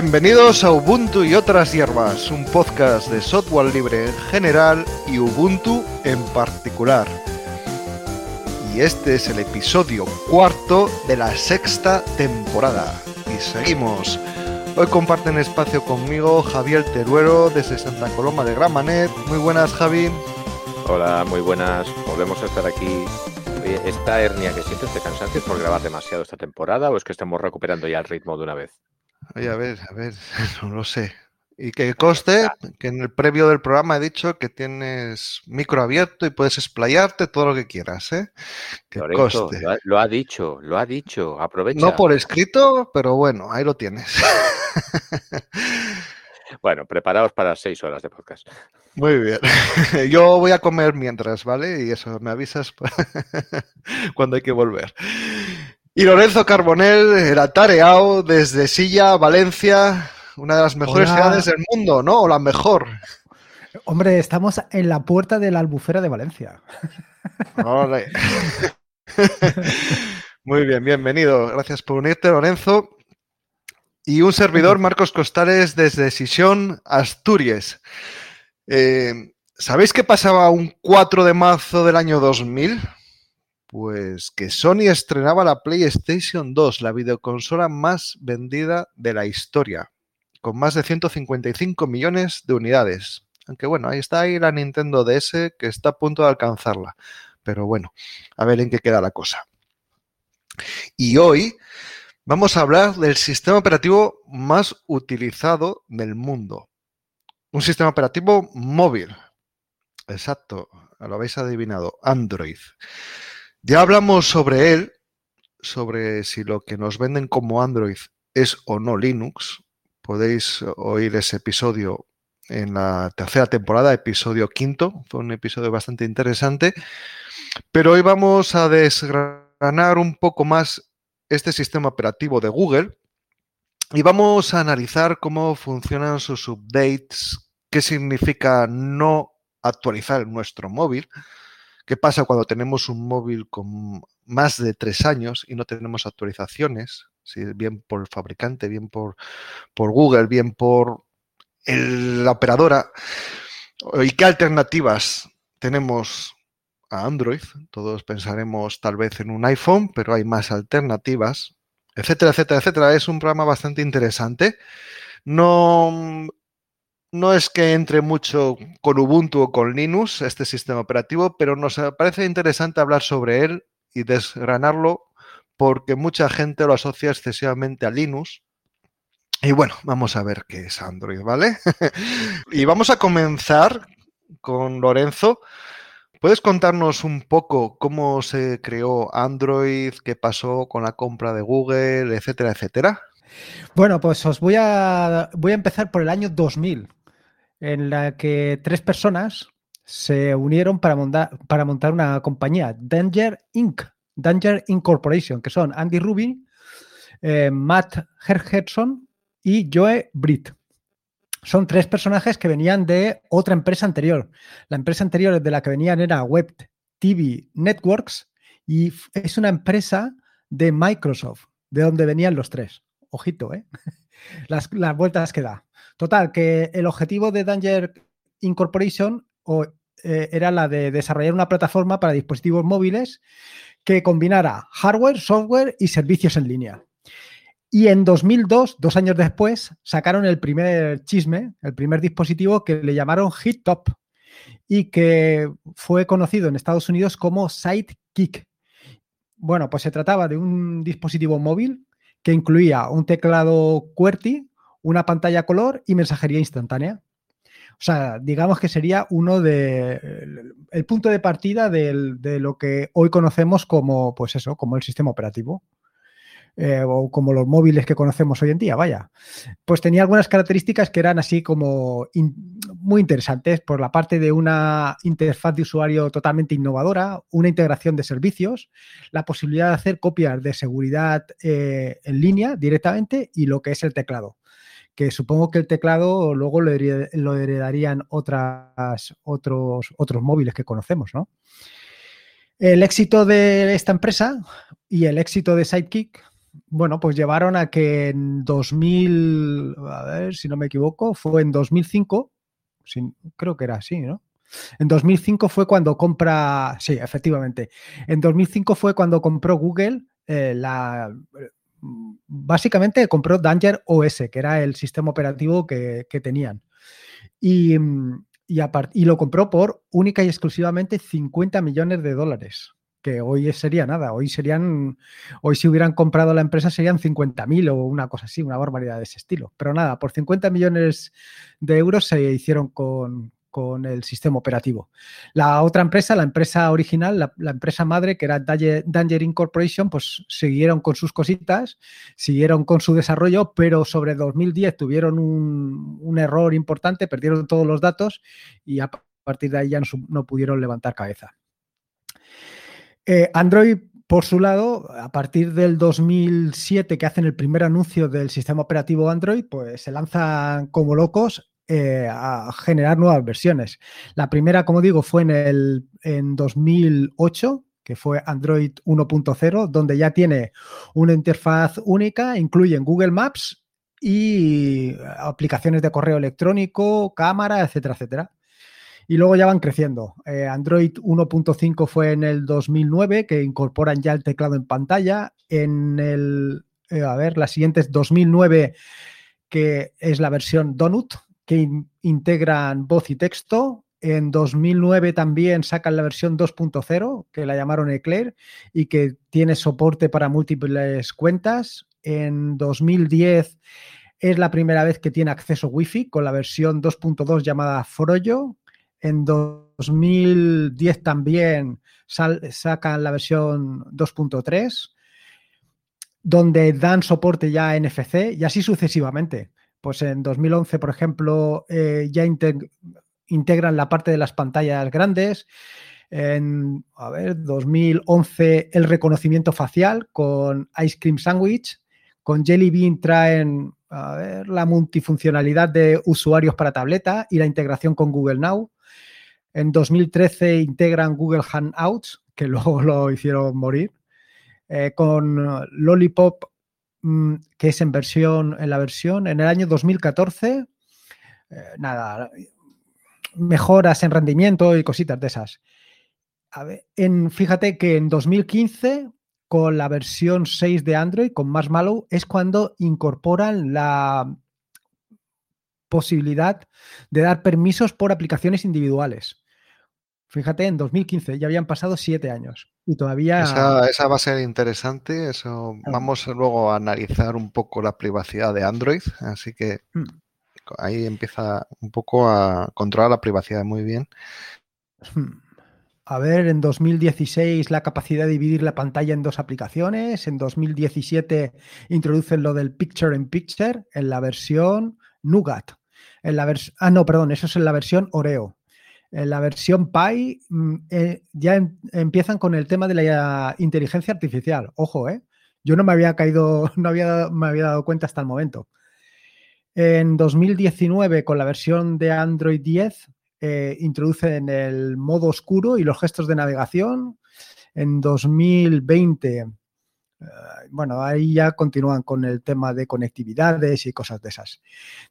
Bienvenidos a Ubuntu y otras hierbas, un podcast de software libre en general y Ubuntu en particular. Y este es el episodio cuarto de la sexta temporada. Y seguimos. Hoy comparten espacio conmigo Javier Teruero desde Santa Coloma de Gramanet. Muy buenas, Javi. Hola, muy buenas. Volvemos a estar aquí. ¿esta hernia que sientes de cansancio es por grabar demasiado esta temporada o es que estamos recuperando ya el ritmo de una vez? Oye, a ver, a ver, no lo sé. Y que coste que en el previo del programa he dicho que tienes micro abierto y puedes explayarte todo lo que quieras, ¿eh? Que Lorenzo, coste. Lo, ha, lo ha dicho, lo ha dicho. Aprovecha. No por escrito, pero bueno, ahí lo tienes. Bueno, preparaos para seis horas de podcast. Muy bien. Yo voy a comer mientras, ¿vale? Y eso, me avisas cuando hay que volver. Y Lorenzo Carbonell, el atareado desde Silla, Valencia, una de las mejores Hola. ciudades del mundo, ¿no? O la mejor. Hombre, estamos en la puerta de la albufera de Valencia. Muy bien, bienvenido. Gracias por unirte, Lorenzo. Y un servidor, Marcos Costales, desde Sisión, Asturias. Eh, ¿Sabéis qué pasaba un 4 de marzo del año 2000? Pues que Sony estrenaba la PlayStation 2, la videoconsola más vendida de la historia, con más de 155 millones de unidades. Aunque bueno, ahí está ahí la Nintendo DS que está a punto de alcanzarla. Pero bueno, a ver en qué queda la cosa. Y hoy vamos a hablar del sistema operativo más utilizado del mundo. Un sistema operativo móvil. Exacto, lo habéis adivinado, Android. Ya hablamos sobre él, sobre si lo que nos venden como Android es o no Linux. Podéis oír ese episodio en la tercera temporada, episodio quinto. Fue un episodio bastante interesante. Pero hoy vamos a desgranar un poco más este sistema operativo de Google y vamos a analizar cómo funcionan sus updates, qué significa no actualizar nuestro móvil, qué pasa cuando tenemos un móvil con más de tres años y no tenemos actualizaciones, bien por el fabricante, bien por, por Google, bien por la operadora, y qué alternativas tenemos a Android. Todos pensaremos tal vez en un iPhone, pero hay más alternativas, etcétera, etcétera, etcétera. Es un programa bastante interesante. No, no es que entre mucho con Ubuntu o con Linux, este sistema operativo, pero nos parece interesante hablar sobre él y desgranarlo porque mucha gente lo asocia excesivamente a Linux. Y bueno, vamos a ver qué es Android, ¿vale? y vamos a comenzar con Lorenzo. ¿Puedes contarnos un poco cómo se creó Android, qué pasó con la compra de Google, etcétera, etcétera? Bueno, pues os voy a, voy a empezar por el año 2000, en la que tres personas se unieron para montar, una compañía, Danger Inc., Danger Incorporation, que son Andy Rubin, eh, Matt Hergerson y Joe Britt. Son tres personajes que venían de otra empresa anterior. La empresa anterior de la que venían era Web TV Networks y es una empresa de Microsoft, de donde venían los tres. Ojito, ¿eh? Las vueltas que da. Total, que el objetivo de Danger Incorporation eh, era la de desarrollar una plataforma para dispositivos móviles que combinara hardware, software y servicios en línea. Y en 2002, dos años después, sacaron el primer chisme, el primer dispositivo que le llamaron HitTop y que fue conocido en Estados Unidos como Sidekick. Bueno, pues se trataba de un dispositivo móvil que incluía un teclado QWERTY, una pantalla color y mensajería instantánea. O sea, digamos que sería uno de el, punto de partida de lo que hoy conocemos como, pues eso, como el sistema operativo. eh, o como los móviles que conocemos hoy en día, vaya. Pues tenía algunas características que eran así como muy interesantes por la parte de una interfaz de usuario totalmente innovadora, una integración de servicios, la posibilidad de hacer copias de seguridad eh, en línea directamente y lo que es el teclado que supongo que el teclado luego lo, hered- lo heredarían otras, otros, otros móviles que conocemos, ¿no? El éxito de esta empresa y el éxito de Sidekick bueno, pues llevaron a que en 2000, a ver si no me equivoco, fue en 2005, creo que era así, ¿no? En 2005 fue cuando compra, sí, efectivamente, en 2005 fue cuando compró Google eh, la... Básicamente compró Danger OS, que era el sistema operativo que, tenían. Y, y lo compró por única y exclusivamente 50 millones de dólares que hoy sería nada, hoy serían, hoy si hubieran comprado la empresa serían 50.000 o una cosa así, una barbaridad de ese estilo. Pero nada, por 50 millones de euros se hicieron con, el sistema operativo. La otra empresa, la empresa original, la, empresa madre, que era Danger, Incorporation, pues siguieron con sus cositas, siguieron con su desarrollo, pero sobre 2010 tuvieron un, error importante, perdieron todos los datos y a partir de ahí ya no pudieron levantar cabeza. Eh, Android, por su lado, a partir del 2007 que hacen el primer anuncio del sistema operativo Android, pues se lanzan como locos eh, a generar nuevas versiones. La primera, como digo, fue en, el, en 2008, que fue Android 1.0, donde ya tiene una interfaz única, incluyen Google Maps y aplicaciones de correo electrónico, cámara, etcétera, etcétera y luego ya van creciendo. Eh, Android 1.5 fue en el 2009, que incorporan ya el teclado en pantalla. En el, eh, a ver, la siguiente es 2009, que es la versión Donut, que integran voz y texto. En 2009 también sacan la versión 2.0, que la llamaron Eclair, y que tiene soporte para múltiples cuentas. En 2010 es la primera vez que tiene acceso Wi-Fi con la versión 2.2 llamada Froyo, en 2010 también sacan la versión 2.3, donde dan soporte ya a NFC y así sucesivamente. Pues en 2011, por ejemplo, eh, ya integran la parte de las pantallas grandes. En, a ver, 2011 el reconocimiento facial con Ice Cream Sandwich. Con Jelly Bean traen la multifuncionalidad de usuarios para tableta y la integración con Google Now. En 2013 integran Google Hangouts, que luego lo hicieron morir, eh, con Lollipop, que es en versión, en la versión, en el año 2014, eh, nada, mejoras en rendimiento y cositas de esas. en, fíjate que en 2015, con la versión 6 de Android, con más malo, es cuando incorporan la posibilidad de dar permisos por aplicaciones individuales. Fíjate, en 2015 ya habían pasado siete años y todavía... Esa, va a ser interesante. Eso Vamos luego a analizar un poco la privacidad de Android, así que mm. ahí empieza un poco a controlar la privacidad muy bien. Hmm. A ver, en 2016 la capacidad de dividir la pantalla en dos aplicaciones. En 2017 introducen lo del Picture in Picture en la versión Nougat. En la ah, no, perdón, eso es en la versión Oreo. En la versión Pi mm, eh, ya em, empiezan con el tema de la inteligencia artificial. Ojo, ¿eh? Yo no me había caído, no había, me había dado cuenta hasta el momento. En 2019, con la versión de Android 10, eh, introducen el modo oscuro y los gestos de navegación. En 2020 eh, bueno, ahí ya continúan con el tema de conectividades y cosas de esas.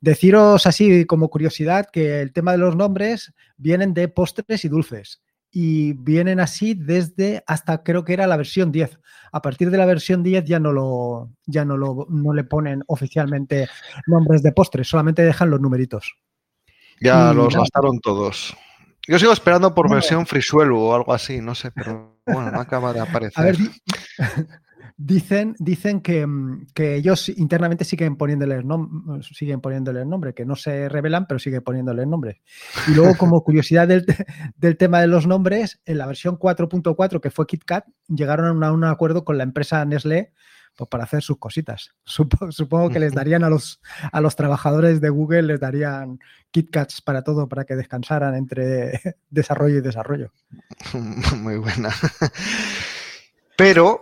Deciros así como curiosidad que el tema de los nombres vienen de postres y dulces y vienen así desde hasta creo que era la versión 10. A partir de la versión 10 ya no lo ya no lo no le ponen oficialmente nombres de postres, solamente dejan los numeritos. Ya los gastaron todos. Yo sigo esperando por versión frisuelo o algo así, no sé, pero bueno, no acaba de aparecer. A ver, Dicen, dicen mm, que, ellos internamente siguen poniéndoles, siguen poniéndole el nombre, que no se revelan, pero siguen poniéndole el nombre. Y luego, como curiosidad del, tema de los nombres, en la versión 4.4, que fue KitKat, llegaron a un acuerdo con la empresa Nestlé pues, para hacer sus cositas. Supongo, que les darían a los, a los trabajadores de Google, les darían KitKats para todo, para que descansaran entre desarrollo y desarrollo. Muy buena. Pero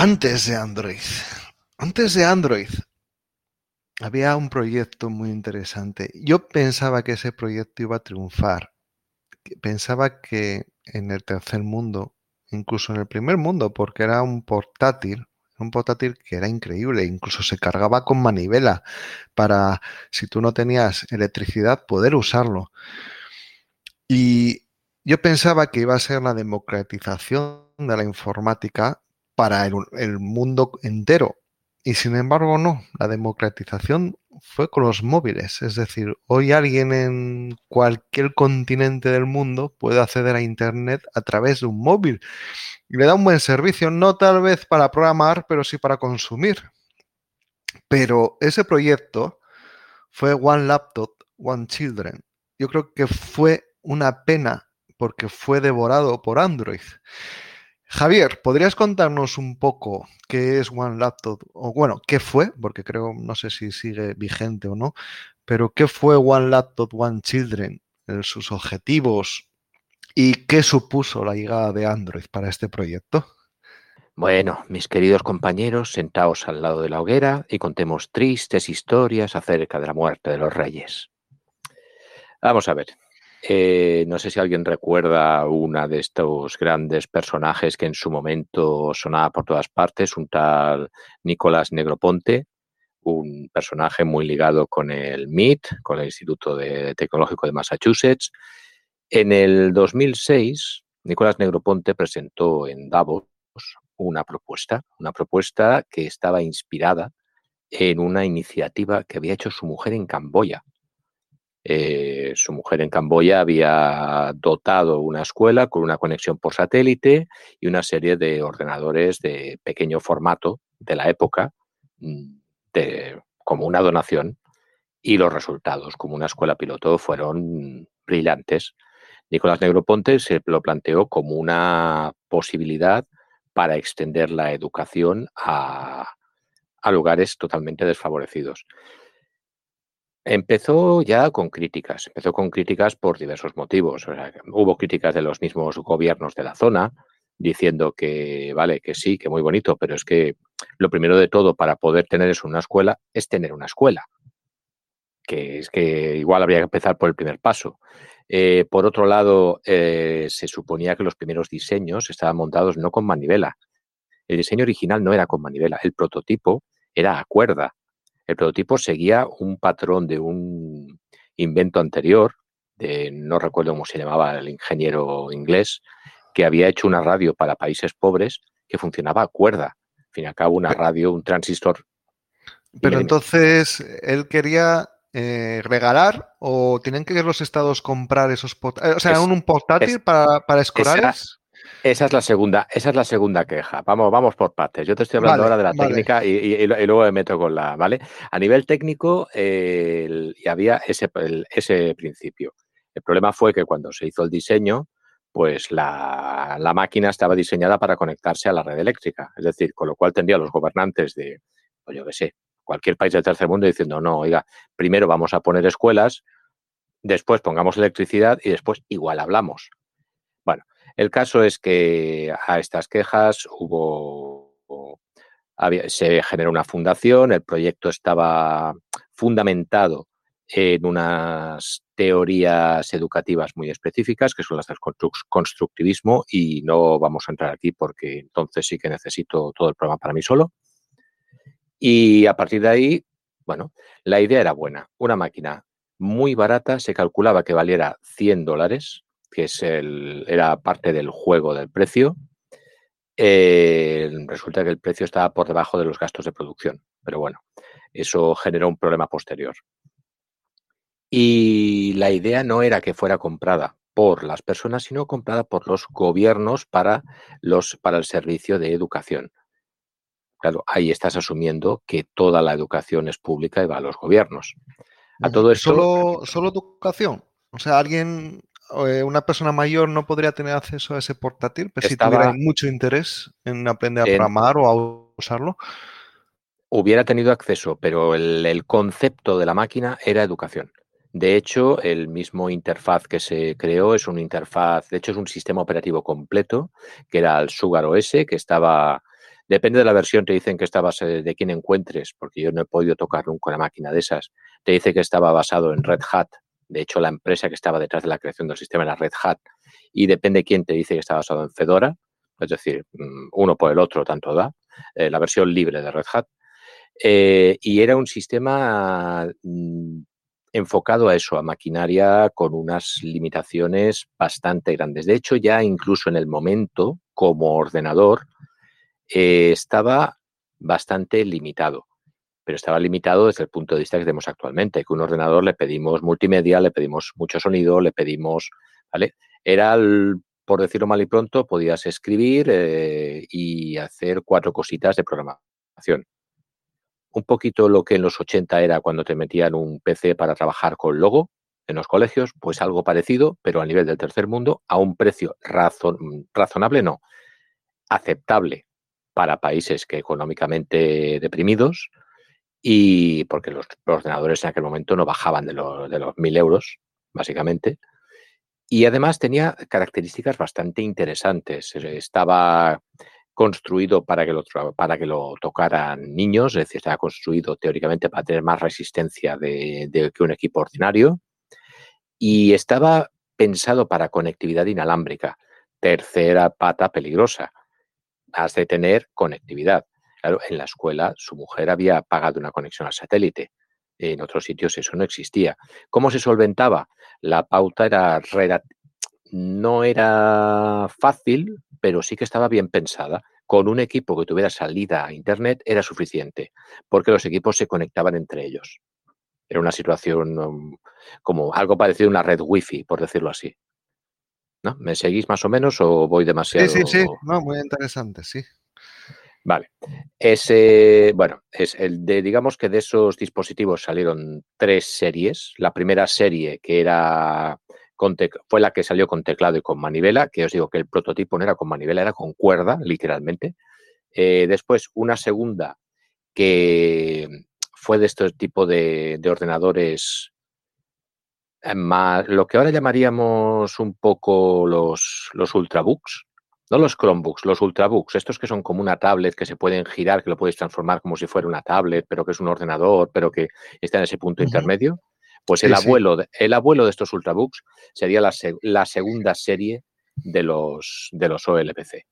antes de Android, antes de Android, había un proyecto muy interesante. Yo pensaba que ese proyecto iba a triunfar. Pensaba que en el tercer mundo, incluso en el primer mundo, porque era un portátil, Un portátil que era increíble, incluso se cargaba con manivela para, si tú no tenías electricidad, poder usarlo. Y yo pensaba que iba a ser la democratización de la informática para el, mundo entero. Y sin embargo, no. La democratización fue con los móviles. Es decir, hoy alguien en cualquier continente del mundo puede acceder a Internet a través de un móvil. Y le da un buen servicio, no tal vez para programar, pero sí para consumir. Pero ese proyecto fue One Laptop, One Children. Yo creo que fue una pena porque fue devorado por Android. Javier, ¿podrías contarnos un poco qué es One Laptop? O bueno, ¿qué fue? Porque creo, no sé si sigue vigente o no, pero ¿qué fue One Laptop, One Children? sus objetivos y qué supuso la llegada de Android para este proyecto. Bueno, mis queridos compañeros, sentaos al lado de la hoguera y contemos tristes historias acerca de la muerte de los reyes. Vamos a ver, eh, no sé si alguien recuerda una de estos grandes personajes que en su momento sonaba por todas partes, un tal Nicolás Negroponte, un personaje muy ligado con el MIT, con el Instituto de Tecnológico de Massachusetts. En el 2006, Nicolás Negroponte presentó en Davos una propuesta, una propuesta que estaba inspirada en una iniciativa que había hecho su mujer en Camboya eh, su mujer en Camboya había dotado una escuela con una conexión por satélite y una serie de ordenadores de pequeño formato de la época mm, como una donación y los resultados como una escuela piloto fueron brillantes. Nicolás Negroponte se lo planteó como una posibilidad para extender la educación a lugares totalmente desfavorecidos. Empezó ya con críticas, empezó con críticas por diversos motivos. hubo críticas de los mismos gobiernos de la zona diciendo que, vale, que sí, que muy bonito, pero es que lo primero de todo para poder tener en una escuela es tener una escuela. Que es que igual habría que empezar por el primer paso. Eh, por otro lado, eh, se suponía que los primeros diseños estaban montados no con manivela. El diseño original no era con manivela, el prototipo era a cuerda. El prototipo seguía un patrón de un invento anterior, de, no recuerdo cómo se llamaba el ingeniero inglés, que había hecho una radio para países pobres que funcionaba a cuerda. Al fin y al cabo, una radio, un transistor. Pero entonces él quería eh, regalar o tienen que los estados comprar esos portátiles? O sea, un, portátil para, para escolares. Esa es la segunda, esa es la segunda queja. Vamos, vamos por partes. Yo te estoy hablando ahora de la técnica y, luego me meto con la, ¿vale? A nivel técnico, y había ese, ese principio. El problema fue que cuando se hizo el diseño, pues la, máquina estaba diseñada para conectarse a la red eléctrica. Es decir, con lo cual tendría los gobernantes de, pues yo qué sé, cualquier país del tercer mundo diciendo, no, oiga, primero vamos a poner escuelas, después pongamos electricidad y después igual hablamos. Bueno, el caso es que a estas quejas hubo, se generó una fundación, el proyecto estaba fundamentado en unas teorías educativas muy específicas, que son las del constructivismo, y no vamos a entrar aquí porque entonces sí que necesito todo el programa para mí solo. Y a partir de ahí, bueno, la idea era buena. Una máquina muy barata, se calculaba que valiera 100 dólares, que es el, era parte del juego del precio, eh, resulta que el precio estaba por debajo de los gastos de producción. Pero bueno, eso generó un problema posterior. Y la idea no era que fuera comprada por las personas, sino comprada por los gobiernos para, los, para el servicio de educación. Claro, ahí estás asumiendo que toda la educación es pública y va a los gobiernos. A todo esto. ¿Solo, solo educación? O sea, alguien una persona mayor no podría tener acceso a ese portátil, pero si tuviera mucho interés en aprender a programar o a usarlo. Hubiera tenido acceso, pero el, concepto de la máquina era educación. De hecho, el mismo interfaz que se creó es un interfaz, de hecho es un sistema operativo completo, que era el Sugar OS, que estaba, depende de la versión, te dicen que estaba de quién encuentres, porque yo no he podido tocar nunca una máquina de esas, te dice que estaba basado en Red Hat, de hecho, la empresa que estaba detrás de la creación del sistema era Red Hat y depende quién te dice que está basado en Fedora, es decir, mm, uno por el otro tanto da. eh, la versión libre de Red Hat. Eh, y era un sistema mm, enfocado a eso, a maquinaria con unas limitaciones bastante grandes. De hecho, ya incluso en el momento, como ordenador, eh, estaba bastante limitado. Pero estaba limitado desde el punto de vista que tenemos actualmente, que un ordenador le pedimos multimedia, le pedimos mucho sonido, le pedimos, ¿vale? Era, por decirlo mal y pronto, podías escribir eh, y hacer cuatro cositas de programación un poquito lo que en los 80 era cuando te metían un PC para trabajar con logo en los colegios, pues algo parecido, pero a nivel del tercer mundo, a un precio razonable, no, aceptable para países que económicamente deprimidos y porque los, ordenadores en aquel momento no bajaban de, de los mil euros, básicamente. Y además tenía características bastante interesantes. Estaba construido para que, lo, para que lo tocaran niños, es decir, estaba construido teóricamente para tener más resistencia de, que un equipo ordinario y estaba pensado para conectividad inalámbrica, tercera pata peligrosa. Has de tener conectividad. Claro, en la escuela su mujer había pagado una conexión al satélite. En otros sitios eso no existía. ¿Cómo se solventaba? La pauta era no era fácil, pero sí que estaba bien pensada. Con un equipo que tuviera salida a Internet era suficiente, porque los equipos se conectaban entre ellos. Era una situación um, como algo parecido a una red wifi, por decirlo así. ¿No? ¿Me seguís más o menos o voy demasiado? Sí, sí, sí. No, muy interesante, sí. Vale. Ese, bueno, es el de, digamos que de esos dispositivos salieron tres series. La primera serie, que era fue la que salió con teclado y con manivela, que os digo que el prototipo no era con manivela, era con cuerda, literalmente. Eh, después, una segunda que fue de este tipo de, ordenadores eh, más, lo que ahora llamaríamos un poco los, los ultrabooks, no los Chromebooks, los ultrabooks, estos que son como una tablet que se pueden girar, que lo puedes transformar como si fuera una tablet, pero que es un ordenador, pero que está en ese punto intermedio. Pues el, abuelo, De, el abuelo de estos Ultrabooks sería la, la, segunda serie de los, de los OLPC.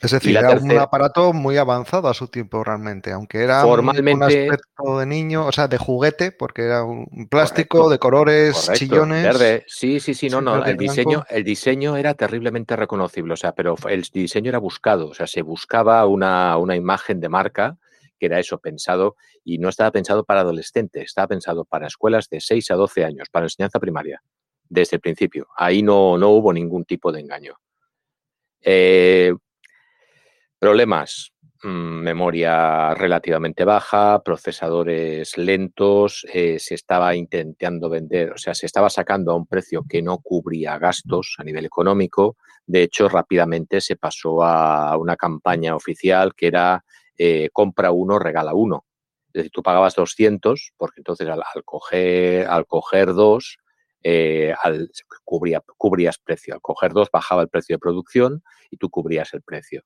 Es decir, era un aparato muy avanzado a su tiempo realmente, aunque era formalmente, un aspecto de niño, o sea, de juguete, porque era un plástico de colores, chillones. Verde. Sí, sí, sí, no, no. El diseño, el diseño era terriblemente reconocible, o sea, pero el diseño era buscado, o sea, se buscaba una, una imagen de marca que era eso, pensado, y no estaba pensado para adolescentes, estaba pensado para escuelas de 6 a 12 años, para enseñanza primaria, desde el principio. Ahí no, no hubo ningún tipo de engaño. Eh, problemas, mm, memoria relativamente baja, procesadores lentos, eh, se estaba intentando vender, o sea, se estaba sacando a un precio que no cubría gastos a nivel económico. De hecho, rápidamente se pasó a una campaña oficial que era eh, compra uno, regala uno. Es decir, tú pagabas 200 porque entonces al, coger, al coger dos, eh, al, cubría, cubrías precio. Al coger dos bajaba el precio de producción y tú cubrías el precio.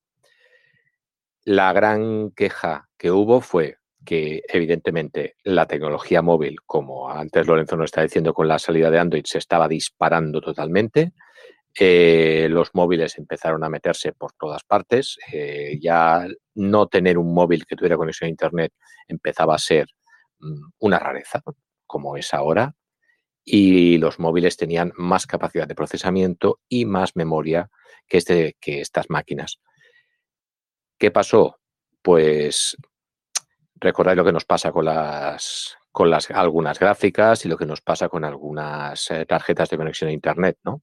La gran queja que hubo fue que evidentemente la tecnología móvil, como antes Lorenzo nos está diciendo con la salida de Android, se estaba disparando totalmente. Eh, los móviles empezaron a meterse por todas partes. Eh, ya no tener un móvil que tuviera conexión a Internet empezaba a ser mm, una rareza, como es ahora. Y los móviles tenían más capacidad de procesamiento y más memoria que, este, que estas máquinas. ¿Qué pasó? Pues recordáis lo que nos pasa con las con las algunas gráficas y lo que nos pasa con algunas eh, tarjetas de conexión a internet, ¿no?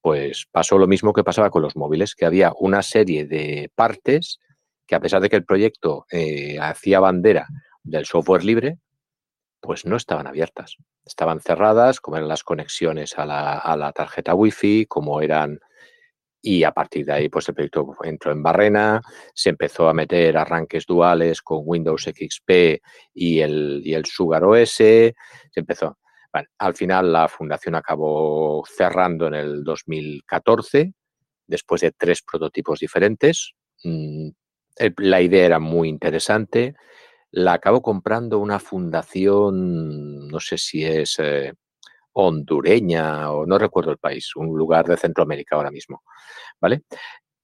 pues pasó lo mismo que pasaba con los móviles, que había una serie de partes que a pesar de que el proyecto eh, hacía bandera del software libre, pues no estaban abiertas. Estaban cerradas, como eran las conexiones a la, a la tarjeta Wi-Fi, como eran... Y a partir de ahí, pues el proyecto entró en barrena, se empezó a meter arranques duales con Windows XP y el, y el Sugar OS, se empezó al final la fundación acabó cerrando en el 2014, después de tres prototipos diferentes. Mm, la idea era muy interesante. La acabó comprando una fundación, no sé si es eh, hondureña o no recuerdo el país, un lugar de Centroamérica ahora mismo. ¿Vale?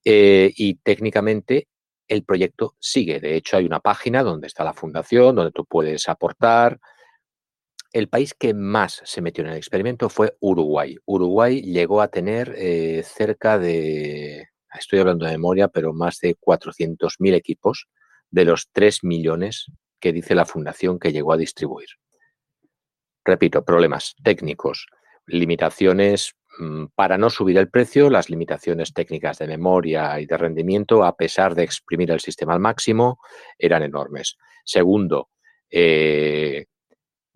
Eh, y técnicamente el proyecto sigue. De hecho, hay una página donde está la fundación, donde tú puedes aportar. El país que más se metió en el experimento fue Uruguay. Uruguay llegó a tener eh, cerca de, estoy hablando de memoria, pero más de 400.000 equipos de los 3 millones que dice la fundación que llegó a distribuir. Repito, problemas técnicos, limitaciones mm, para no subir el precio, las limitaciones técnicas de memoria y de rendimiento, a pesar de exprimir el sistema al máximo, eran enormes. Segundo, eh,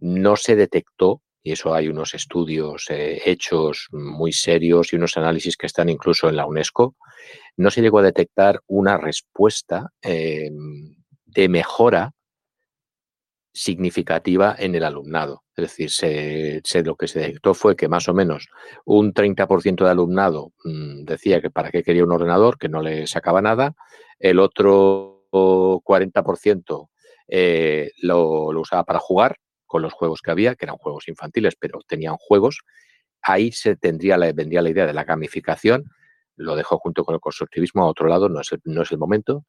no se detectó, y eso hay unos estudios eh, hechos muy serios y unos análisis que están incluso en la UNESCO, no se llegó a detectar una respuesta eh, de mejora significativa en el alumnado. Es decir, se, lo que se detectó fue que más o menos un 30% de alumnado mm, decía que para qué quería un ordenador, que no le sacaba nada, el otro 40% eh, lo, usaba para jugar con los juegos que había, que eran juegos infantiles, pero tenían juegos. Ahí se tendría la, vendría la idea de la gamificación, lo dejo junto con el constructivismo a otro lado, no es no es el momento.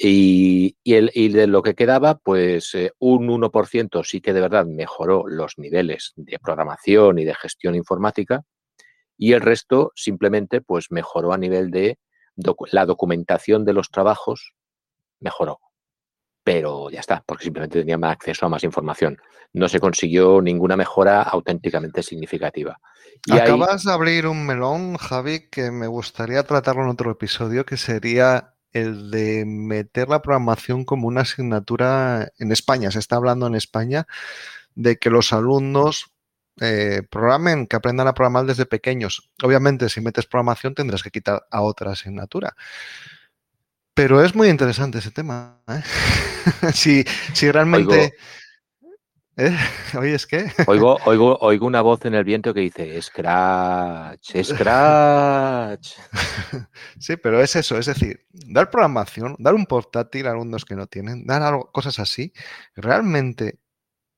Y, el, de lo que quedaba, pues eh, un 1% sí que de verdad mejoró los niveles de programación y de gestión informática y el resto simplemente pues mejoró a nivel de la documentación de los trabajos, mejoró. Pero ya está, porque simplemente tenía más acceso a más información. No se consiguió ninguna mejora auténticamente significativa. Y Acabas de abrir un melón, Javi, que me gustaría tratarlo en otro episodio, que sería el de meter la programación como una asignatura en España. Se está hablando en España de que los alumnos eh, programen, que aprendan a programar desde pequeños. Obviamente, si metes programación tendrás que quitar a otra asignatura. Pero es muy interesante ese tema. ¿eh? si, si, realmente... ¿Eh? ¿Oyes qué? Oigo, oigo, oigo una voz en el viento que dice Scratch, Scratch. Sí, pero es eso, es decir, dar programación, dar un portátil a alumnos que no tienen, dar algo, cosas así, realmente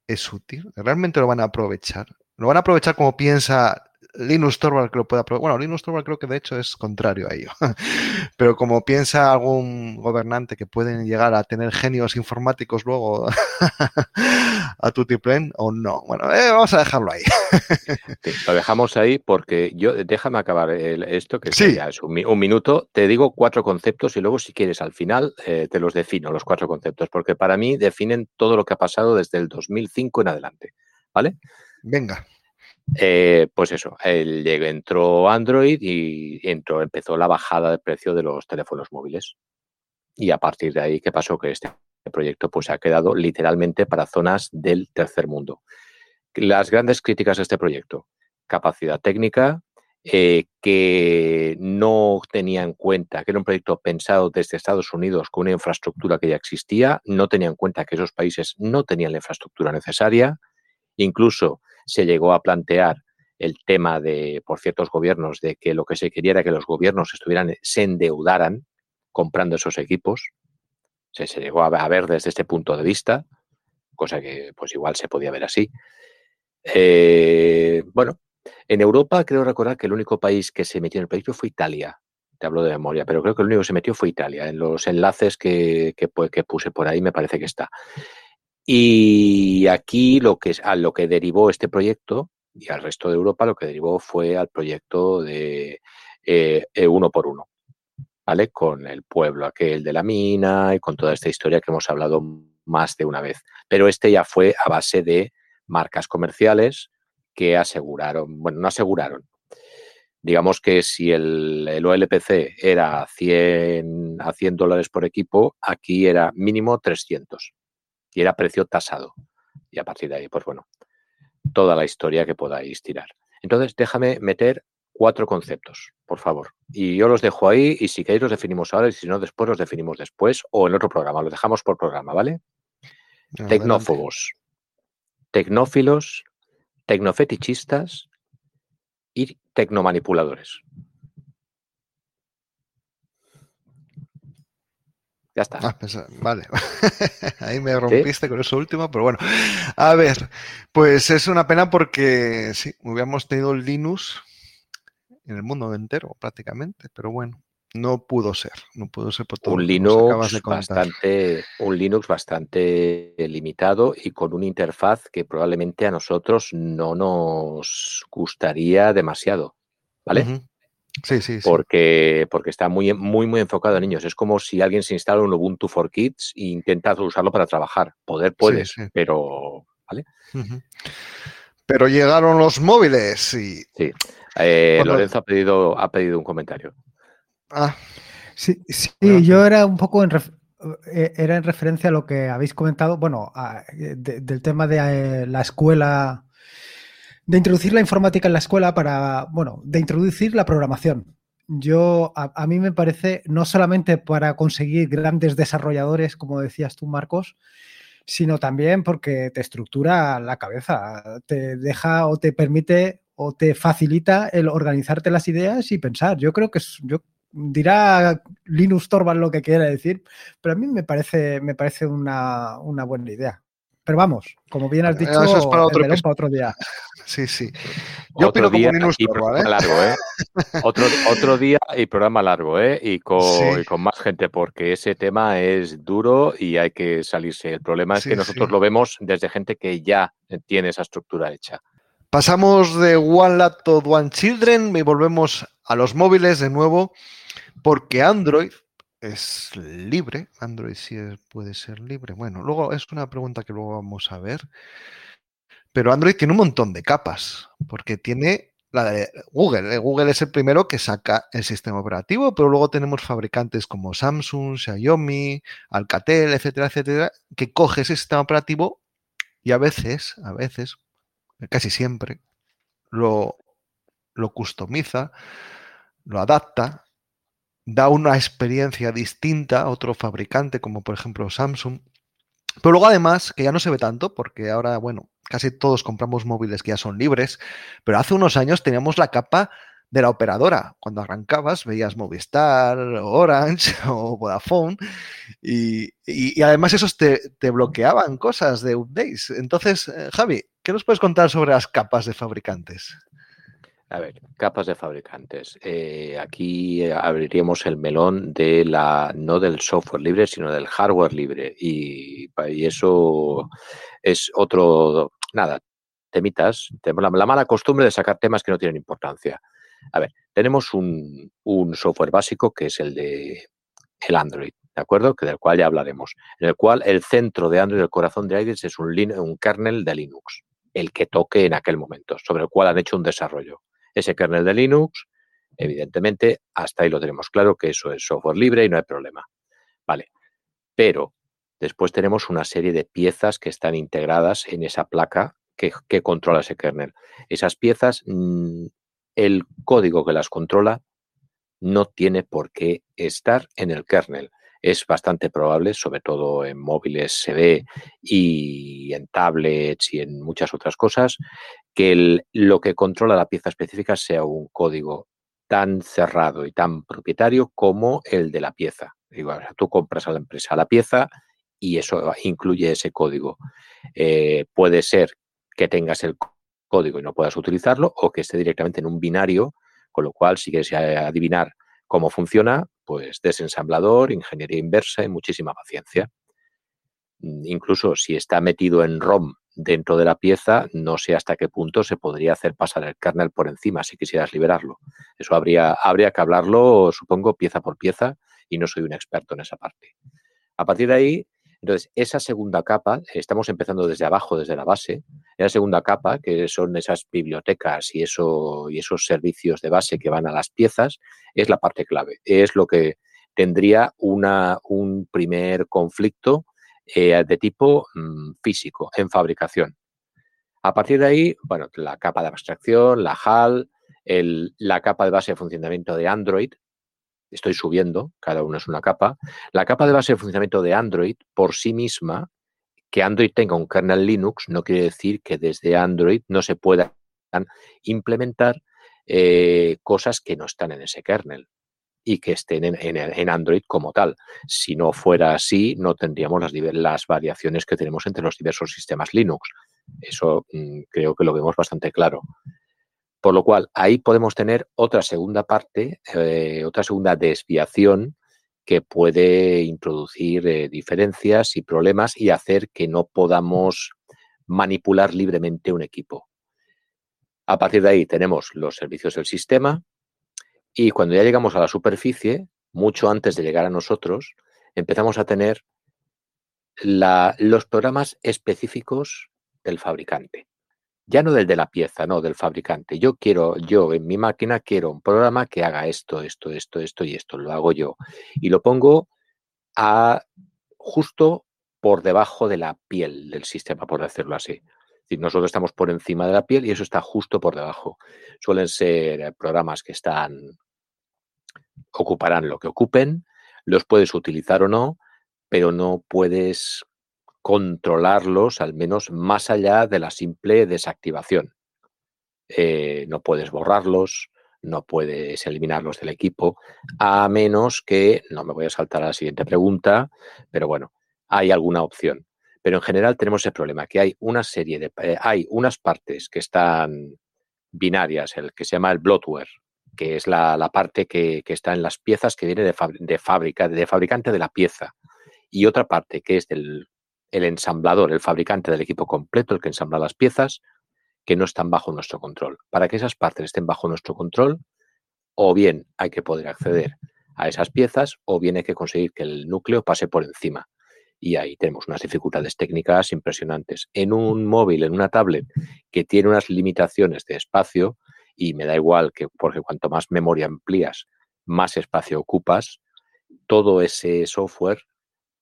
es útil, realmente lo van a aprovechar. Lo van a aprovechar como piensa Linus Torvald que lo pueda Bueno, Linus Torvald creo que de hecho es contrario a ello. Pero como piensa algún gobernante que pueden llegar a tener genios informáticos luego a Tutiplen o no. Bueno, eh, vamos a dejarlo ahí. lo dejamos ahí porque yo, déjame acabar esto, que ya es un, minuto. Te digo cuatro conceptos y luego si quieres al final eh, te los defino, los cuatro conceptos, porque para mí definen todo lo que ha pasado desde el 2005 en adelante. ¿Vale? Venga. Eh, pues eso, él entró Android y entró, empezó la bajada de precio de los teléfonos móviles. Y a partir de ahí, ¿qué pasó? Que este proyecto pues, ha quedado literalmente para zonas del tercer mundo. Las grandes críticas a este proyecto, capacidad técnica, eh, que no tenía en cuenta que era un proyecto pensado desde Estados Unidos con una infraestructura que ya existía, no tenía en cuenta que esos países no tenían la infraestructura necesaria, incluso se llegó a plantear el tema de, por ciertos gobiernos, de que lo que se quería era que los gobiernos estuvieran, se endeudaran comprando esos equipos. Se, se llegó a ver desde este punto de vista, cosa que pues igual se podía ver así. Eh, bueno, en Europa creo recordar que el único país que se metió en el proyecto fue Italia. Te hablo de memoria, pero creo que el único que se metió fue Italia. En los enlaces que, que, que puse por ahí me parece que está. Y aquí lo que, a lo que derivó este proyecto y al resto de Europa lo que derivó fue al proyecto de eh, eh, uno por uno, ¿vale? Con el pueblo aquel de la mina y con toda esta historia que hemos hablado más de una vez. Pero este ya fue a base de marcas comerciales que aseguraron, bueno, no aseguraron. Digamos que si el, OLPC era 100, a 100 dólares por equipo, aquí era mínimo 300 y era precio tasado. Y a partir de ahí, pues bueno, toda la historia que podáis tirar. Entonces, déjame meter cuatro conceptos, por favor. Y yo los dejo ahí y si queréis los definimos ahora y si no, después los definimos después o en otro programa. Los dejamos por programa, ¿vale? Tecnófobos, tecnófilos, tecnofetichistas y tecnomanipuladores. Ya está. Ah, pues, vale. Ahí me rompiste con eso último, pero bueno. A ver, pues es una pena porque sí, hubiéramos tenido Linux en el mundo entero prácticamente, pero bueno. no pudo ser, no pudo ser por todo un Linux bastante, un Linux bastante limitado y con una interfaz que probablemente a nosotros no nos gustaría demasiado, ¿vale? Sí, sí, porque, porque está muy, muy, muy enfocado a niños. Es como si alguien se instala un Ubuntu for Kids e intenta usarlo para trabajar. Poder puedes, pero ¿vale? Pero llegaron los móviles y. Sí. Eh, Lorenzo ha pedido, ha pedido un comentario. Ah. Sí, sí yo era un poco en, eh, era en referencia a lo que habéis comentado, bueno, del tema de eh, la escuela, de introducir la informática en la escuela para, bueno, de introducir la programación. Yo, a, mí me parece, no solamente para conseguir grandes desarrolladores, como decías tú, Marcos, sino también porque te estructura la cabeza, te deja o te permite o te facilita el organizarte las ideas y pensar. Yo creo que es, yo dirá Linus Torvald lo que quiere decir, pero a mí me parece, me parece una, buena idea. Pero vamos, como bien has dicho, Eso es para otro, otro día. Sí, sí. Yo otro día Linus y Torvald, ¿eh? largo, ¿eh? otro, otro día y programa largo, ¿eh? Y con, con, más gente, porque ese tema es duro y hay que salirse. El problema es que nosotros lo vemos desde gente que ya tiene esa estructura hecha. Pasamos de One Laptop, One Children y volvemos a los móviles de nuevo porque Android es libre. Android sí puede ser libre. Bueno, luego es una pregunta que luego vamos a ver. Pero Android tiene un montón de capas, porque tiene la de Google. ¿eh? Google es el primero que saca el sistema operativo, pero luego tenemos fabricantes como Samsung, Xiaomi, Alcatel, etcétera, etcétera, que coge ese sistema operativo y a veces, a veces, casi siempre, lo, lo customiza, lo adapta da una experiencia distinta a otro fabricante, como por ejemplo Samsung. Pero luego además, que ya no se ve tanto, porque ahora, bueno, casi todos compramos móviles que ya son libres, pero hace unos años teníamos la capa de la operadora. Cuando arrancabas veías Movistar, Orange o Vodafone y, además esos te, te, bloqueaban cosas de updates. Entonces, eh, Javi, ¿qué nos puedes contar sobre las capas de fabricantes? A ver, capas de fabricantes. Eh, aquí abriríamos el melón de la, no del software libre, sino del hardware libre. Y, eso es otro, nada, temitas. Tenemos la, mala costumbre de sacar temas que no tienen importancia. A ver, tenemos un, software básico que es el de el Android, ¿de acuerdo? Que del cual ya hablaremos. En el cual el centro de Android, el corazón de Android es un, un kernel de Linux, el que toque en aquel momento, sobre el cual han hecho un desarrollo ese kernel de Linux, evidentemente, hasta ahí lo tenemos claro que eso es software libre y no hay problema. Vale. Pero después tenemos una serie de piezas que están integradas en esa placa que, controla ese kernel. Esas piezas, mm, el código que las controla no tiene por qué estar en el kernel. Es bastante probable, sobre todo en móviles se ve y en tablets y en muchas otras cosas, que lo que controla la pieza específica sea un código tan cerrado y tan propietario como el de la pieza. Igual, tú compras a la empresa la pieza y eso incluye ese código. Eh, puede ser que tengas el código y no puedas utilizarlo o que esté directamente en un binario, con lo cual si quieres adivinar cómo funciona, pues desensamblador, ingeniería inversa y muchísima paciencia. Incluso si está metido en ROM dentro de la pieza, no sé hasta qué punto se podría hacer pasar el kernel por encima si quisieras liberarlo. Eso habría, habría que hablarlo, supongo, pieza por pieza, y no soy un experto en esa parte. A partir de ahí, entonces, esa segunda capa, estamos empezando desde abajo, desde la base, esa segunda capa, que son esas bibliotecas y, eso, y esos servicios de base que van a las piezas, es la parte clave. Es lo que tendría una, un primer conflicto eh, de tipo mm, físico, en fabricación. A partir de ahí, bueno, la capa de abstracción, la HAL, la capa de base de funcionamiento de Android, estoy subiendo, cada uno es una capa. La capa de base de funcionamiento de Android por sí misma, que Android tenga un kernel Linux, no quiere decir que desde Android no se puedan implementar eh, cosas que no están en ese kernel y que estén en, Android como tal. Si no fuera así, no tendríamos las, variaciones que tenemos entre los diversos sistemas Linux. Eso mm, creo que lo vemos bastante claro. Por lo cual, ahí podemos tener otra segunda parte, eh, otra segunda desviación que puede introducir eh, diferencias y problemas y hacer que no podamos manipular libremente un equipo. A partir de ahí tenemos los servicios del sistema y cuando ya llegamos a la superficie, mucho antes de llegar a nosotros, empezamos a tener los programas específicos del fabricante. Ya no del de la pieza, no, del fabricante. Yo quiero, yo en mi máquina quiero un programa que haga esto, esto, esto, esto y esto. Lo hago yo. Y lo pongo a justo por debajo de la piel del sistema, por decirlo así. Nosotros estamos por encima de la piel y eso está justo por debajo. Suelen ser programas que están, ocuparán lo que ocupen, los puedes utilizar o no, pero no puedes controlarlos, al menos más allá de la simple desactivación. Eh, no puedes borrarlos, no puedes eliminarlos del equipo, a menos que, no me voy a saltar a la siguiente pregunta, pero bueno, hay alguna opción. Pero en general tenemos el problema que hay una serie de, eh, hay unas partes que están binarias, el que se llama el bloatware, que es la, parte que, está en las piezas que viene de, de fábrica, de fabricante de la pieza y otra parte que es del el ensamblador, el fabricante del equipo completo, el que ensambla las piezas, que no están bajo nuestro control. Para que esas partes estén bajo nuestro control, o bien hay que poder acceder a esas piezas, o bien hay que conseguir que el núcleo pase por encima. Y ahí tenemos unas dificultades técnicas impresionantes. En un móvil, en una tablet que tiene unas limitaciones de espacio, y me da igual que porque cuanto más memoria amplías, más espacio ocupas, todo ese software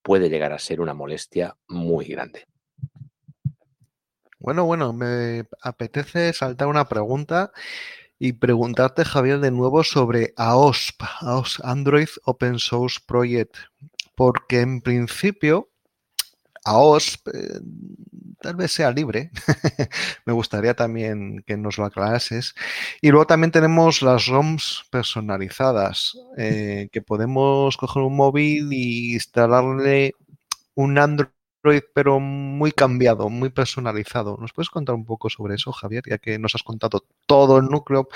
puede llegar a ser una molestia muy grande. Bueno, bueno, me apetece saltar una pregunta y preguntarte, Javier, de nuevo sobre AOSP, AOS Android Open Source Project, porque en principio AOSP eh, tal vez sea libre. Me gustaría también que nos lo aclarases. Y luego también tenemos las ROMs personalizadas, eh, que podemos coger un móvil y instalarle un Android pero muy cambiado, muy personalizado. ¿Nos puedes contar un poco sobre eso, Javier? Ya que nos has contado todo el núcleo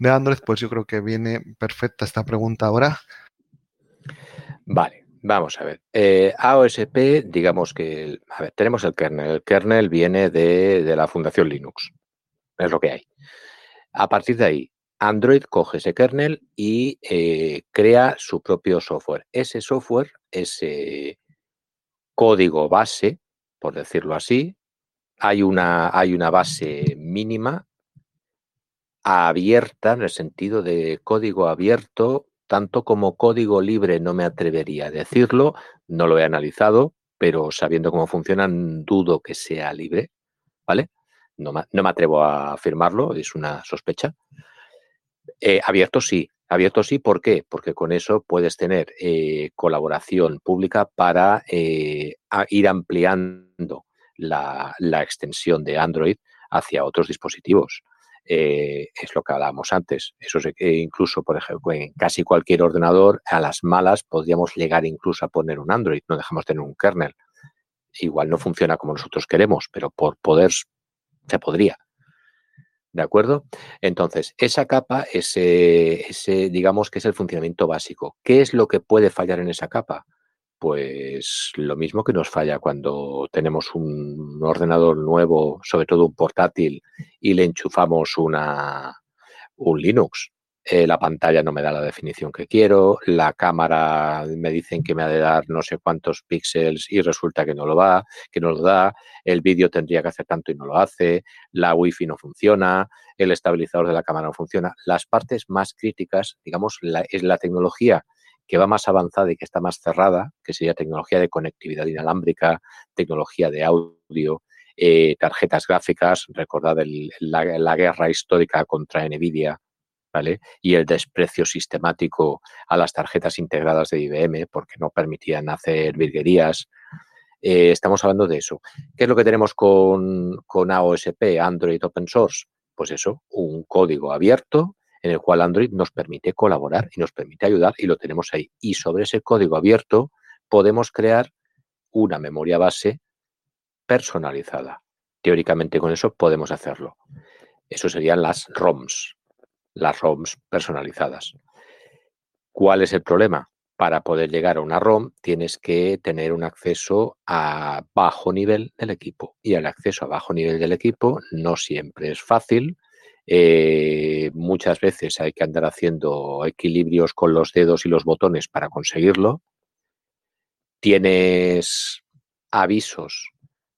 de Android, pues yo creo que viene perfecta esta pregunta ahora. Vale. Vamos a ver. Eh, AOSP, digamos que, a ver, tenemos el kernel. El kernel viene de, la Fundación Linux. Es lo que hay. A partir de ahí, Android coge ese kernel y eh, crea su propio software. Ese software, ese código base, por decirlo así, hay una, hay una base mínima abierta en el sentido de código abierto tanto como código libre no me atrevería a decirlo, no lo he analizado, pero sabiendo cómo funcionan, dudo que sea libre, ¿vale? No me, atrevo a afirmarlo, es una sospecha. Eh, abierto sí, abierto sí, ¿por qué? Porque con eso puedes tener eh, colaboración pública para eh, ir ampliando la, la extensión de Android hacia otros dispositivos. Eh, es lo que hablábamos antes. Eso es que incluso, por ejemplo, en casi cualquier ordenador, a las malas podríamos llegar incluso a poner un Android, no dejamos tener un kernel. Igual no funciona como nosotros queremos, pero por poder se podría. ¿De acuerdo? Entonces, esa capa, ese, ese, digamos que es el funcionamiento básico. ¿Qué es lo que puede fallar en esa capa? Pues lo mismo que nos falla cuando tenemos un ordenador nuevo, sobre todo un portátil, y le enchufamos una, un Linux. Eh, la pantalla no me da la definición que quiero, la cámara me dicen que me ha de dar no sé cuántos píxeles y resulta que no lo va, que no lo da, el vídeo tendría que hacer tanto y no lo hace, la wifi no funciona, el estabilizador de la cámara no funciona. Las partes más críticas, digamos, es la tecnología que va más avanzada y que está más cerrada, que sería tecnología de conectividad inalámbrica, tecnología de audio, eh, tarjetas gráficas, recordad la, guerra histórica contra Nvidia, ¿vale? Y el desprecio sistemático a las tarjetas integradas de IBM porque no permitían hacer virguerías. Eh, estamos hablando de eso. ¿Qué es lo que tenemos con, con AOSP, Android Open Source? Pues eso, un código abierto en el cual Android nos permite colaborar y nos permite ayudar y lo tenemos ahí. Y sobre ese código abierto podemos crear una memoria base personalizada. Teóricamente con eso podemos hacerlo. Eso serían las ROMs, las ROMs personalizadas. ¿Cuál es el problema? Para poder llegar a una ROM tienes que tener un acceso a bajo nivel del equipo. Y el acceso a bajo nivel del equipo no siempre es fácil. Eh, muchas veces hay que andar haciendo equilibrios con los dedos y los botones para conseguirlo. Tienes avisos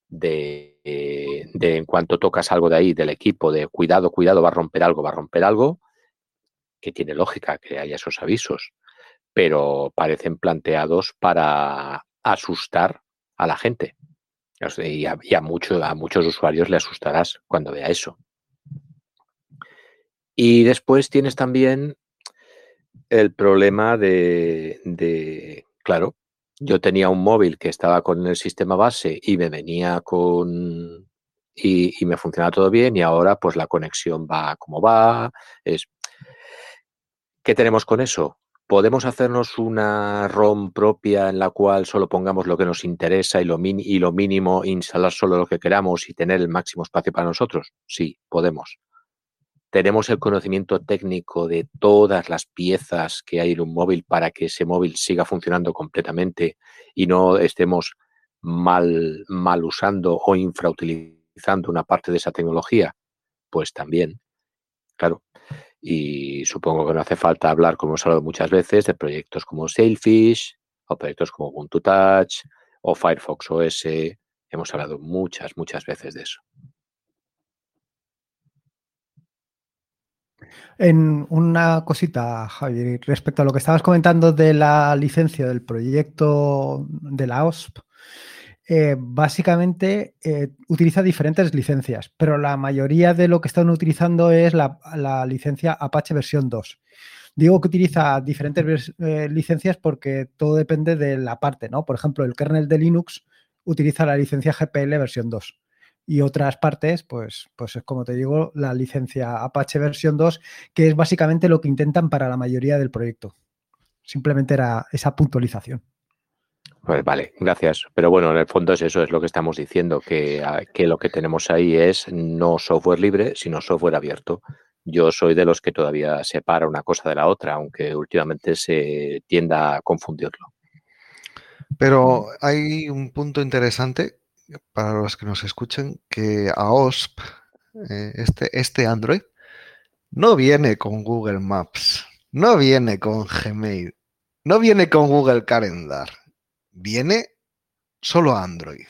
de, de, en cuanto tocas algo de ahí, del equipo, de cuidado, cuidado, va a romper algo, va a romper algo, que tiene lógica que haya esos avisos, pero parecen planteados para asustar a la gente. Y a, a muchos usuarios le asustarás cuando vea eso. Y después tienes también el problema de, claro, yo tenía un móvil que estaba con el sistema base y me venía con y, me funcionaba todo bien y ahora pues la conexión va como va. Es, ¿Qué tenemos con eso? ¿Podemos hacernos una ROM propia en la cual solo pongamos lo que nos interesa y lo, y lo mínimo, instalar solo lo que queramos y tener el máximo espacio para nosotros? Sí, podemos. ¿Tenemos el conocimiento técnico de todas las piezas que hay en un móvil para que ese móvil siga funcionando completamente y no estemos mal, mal usando o infrautilizando una parte de esa tecnología? Pues también, claro. Y supongo que no hace falta hablar, como hemos hablado muchas veces, de proyectos como Sailfish o proyectos como Ubuntu Touch o Firefox OS. Hemos hablado muchas, muchas veces de eso. En una cosita, Javier, respecto a lo que estabas comentando de la licencia del proyecto de la OSP, eh, básicamente eh, utiliza diferentes licencias, pero la mayoría de lo que están utilizando es la, la licencia Apache versión 2. Digo que utiliza diferentes eh, licencias porque todo depende de la parte, ¿no? Por ejemplo, el kernel de Linux utiliza la licencia GPL versión 2 y otras partes, pues, pues es como te digo, la licencia Apache versión 2, que es básicamente lo que intentan para la mayoría del proyecto. Simplemente era esa puntualización. Pues vale, gracias. Pero bueno, en el fondo es eso, es lo que estamos diciendo, que, ah, que lo que tenemos ahí es no software libre, sino software abierto. Yo soy de los que todavía separa una cosa de la otra, aunque últimamente se tienda a confundirlo. Pero hay un punto interesante para los que nos escuchen que a OSP, eh, este, este Android, no viene con Google Maps, no viene con Gmail, no viene con Google Calendar viene solo Android.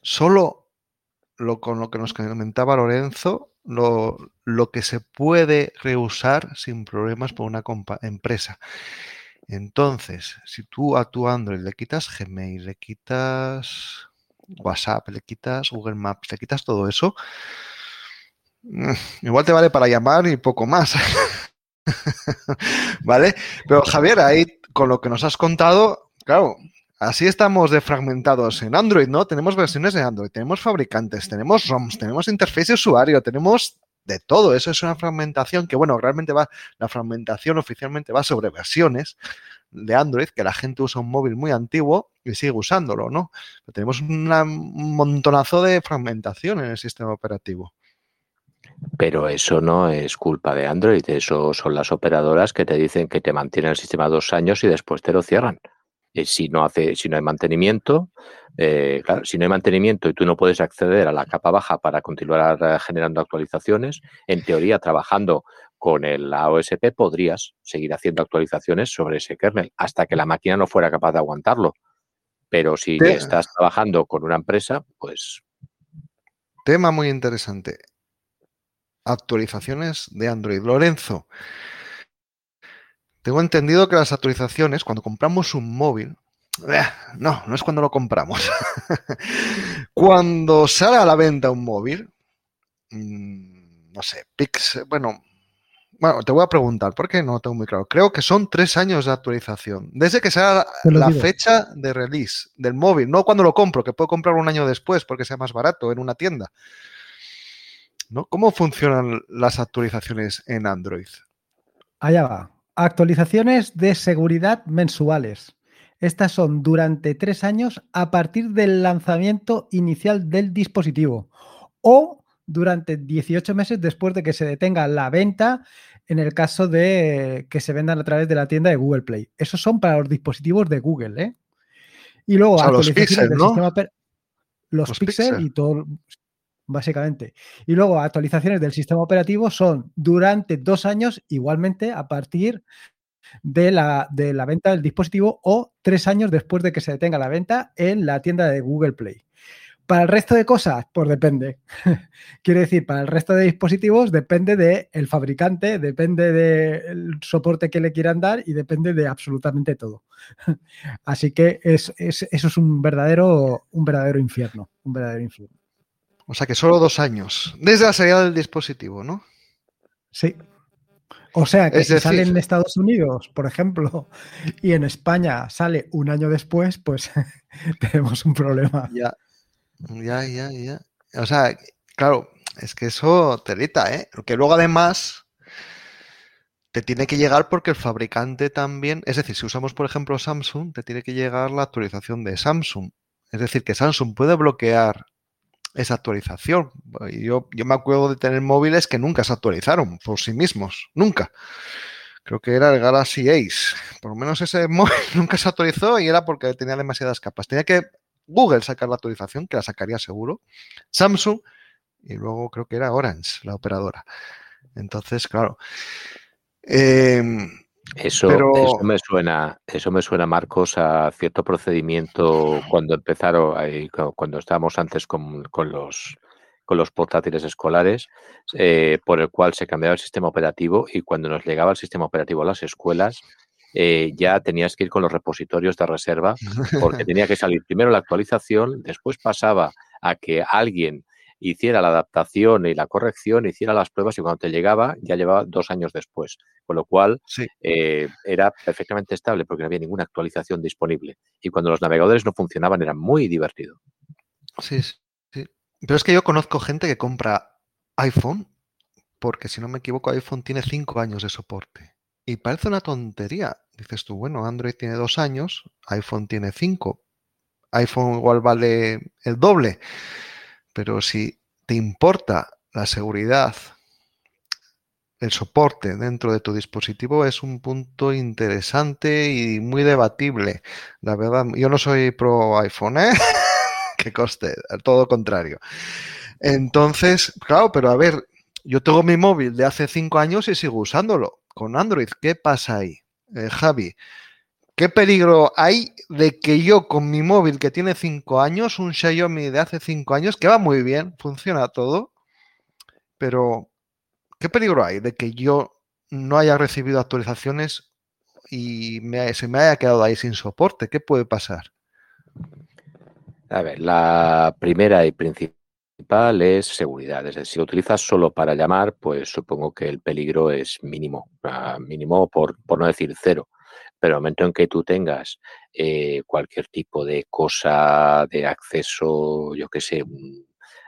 Solo lo, con lo que nos comentaba Lorenzo, lo, lo que se puede reusar sin problemas por una empresa. Entonces, si tú a tu Android le quitas Gmail, le quitas WhatsApp, le quitas Google Maps, le quitas todo eso, mm, igual te vale para llamar y poco más. ¿Vale? Pero Javier, ahí con lo que nos has contado, claro, Así estamos defragmentados en Android, ¿no? Tenemos versiones de Android, tenemos fabricantes, tenemos ROMs, tenemos interface de usuario, tenemos de todo. Eso es una fragmentación que, bueno, realmente va, la fragmentación oficialmente va sobre versiones de Android, que la gente usa un móvil muy antiguo y sigue usándolo, ¿no? Tenemos un montonazo de fragmentación en el sistema operativo. Pero eso no es culpa de Android, eso son las operadoras que te dicen que te mantienen el sistema dos años y después te lo cierran. Eh, si, no hace, si no hay mantenimiento, eh, claro, si no hay mantenimiento y tú no puedes acceder a la capa baja para continuar eh, generando actualizaciones, en teoría trabajando con el AOSP podrías seguir haciendo actualizaciones sobre ese kernel hasta que la máquina no fuera capaz de aguantarlo. Pero si estás trabajando con una empresa, pues... Tema muy interesante. Actualizaciones de Android. Lorenzo, tengo entendido que las actualizaciones, cuando compramos un móvil, eh, no, no es cuando lo compramos. cuando sale a la venta un móvil, mm, no sé, Pix, bueno, bueno, te voy a preguntar, porque no tengo muy claro. Creo que son tres años de actualización. Desde que sea la fecha de release del móvil, no cuando lo compro, que puedo comprarlo un año después porque sea más barato en una tienda. ¿No? ¿Cómo funcionan las actualizaciones en Android? Allá va. Actualizaciones de seguridad mensuales. Estas son durante tres años a partir del lanzamiento inicial del dispositivo o durante 18 meses después de que se detenga la venta en el caso de que se vendan a través de la tienda de Google Play. Esos son para los dispositivos de Google, ¿eh? Y luego actualizaciones del sistema los, Pixel y todo básicamente. Y luego actualizaciones del sistema operativo son durante dos años, igualmente a partir de la, de la venta del dispositivo o tres años después de que se detenga la venta en la tienda de Google Play. Para el resto de cosas, pues depende. Quiere decir, para el resto de dispositivos depende del fabricante, depende del soporte que le quieran dar y depende de absolutamente todo. Así que es, eso es un verdadero, un verdadero infierno, un verdadero infierno. O sea que solo dos años, desde la salida del dispositivo, ¿no? Sí. O sea que si sale en Estados Unidos, por ejemplo, y en España sale un año después, pues tenemos un problema. Ya, ya, ya, ya. O sea, claro, es que eso telita, ¿eh? Que luego además te tiene que llegar porque el fabricante también, es decir, si usamos por ejemplo Samsung, te tiene que llegar la actualización de Samsung. Es decir, que Samsung puede bloquear esa actualización. Yo, yo me acuerdo de tener móviles que nunca se actualizaron por sí mismos, nunca. Creo que era el Galaxy Ace. Por lo menos ese móvil nunca se actualizó y era porque tenía demasiadas capas. Tenía que Google sacar la actualización, que la sacaría seguro. Samsung y luego creo que era Orange, la operadora. Entonces, claro. Em, eso, me suena, eso me suena, Marcos, a cierto procedimiento cuando empezaron, cuando estábamos antes con, los con los portátiles escolares, eh, por el cual se cambiaba el sistema operativo y cuando nos llegaba el sistema operativo a las escuelas, eh, ya tenías que ir con los repositorios de reserva porque tenía que salir primero la actualización, después pasaba a que alguien hiciera la adaptación y la corrección, hiciera las pruebas y cuando te llegaba ya llevaba dos años después, con lo cual eh, era perfectamente estable porque no había ninguna actualización disponible. Y cuando los navegadores no funcionaban era muy divertido. Sí, sí. Pero es que yo conozco gente que compra iPhone porque si no me equivoco iPhone tiene cinco años de soporte. Y parece una tontería. Dices tú, bueno, Android tiene dos años, iPhone tiene cinco. iPhone igual vale el doble. Pero si te importa la seguridad, el soporte dentro de tu dispositivo es un punto interesante y muy debatible. La verdad, yo no soy pro iPhone, ¿eh? que coste, todo contrario. Entonces, claro, pero a ver, yo tengo mi móvil de hace cinco años y sigo usándolo con Android. ¿Qué pasa ahí, eh, Javi? ¿Qué peligro hay de que yo con mi móvil que tiene 5 años, un Xiaomi de hace 5 años, que va muy bien, funciona todo, pero ¿qué peligro hay de que yo no haya recibido actualizaciones y se me haya quedado ahí sin soporte? ¿Qué puede pasar? A ver, la primera y principal es seguridad. Es decir, si lo utilizas solo para llamar, pues supongo que el peligro es mínimo, mínimo por, no decir cero pero el momento en que tú tengas eh, cualquier tipo de cosa de acceso, yo qué sé,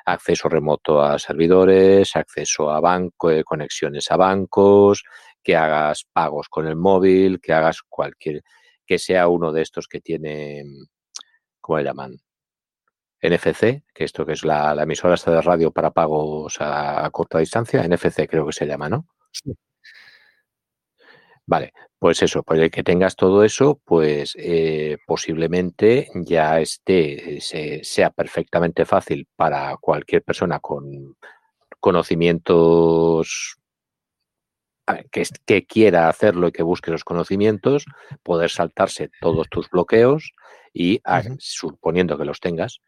acceso remoto a servidores, acceso a banco, eh, conexiones a bancos, que hagas pagos con el móvil, que hagas cualquier, que sea uno de estos que tiene, ¿cómo le llaman? NFC, que esto que es la, emisora de radio para pagos a, a, corta distancia, NFC creo que se llama, ¿no? Sí. Vale, pues eso, pues que tengas todo eso, pues eh, posiblemente ya esté, sea perfectamente fácil para cualquier persona con conocimientos que, que, quiera hacerlo y que busque los conocimientos, poder saltarse todos tus bloqueos y, suponiendo que los tengas,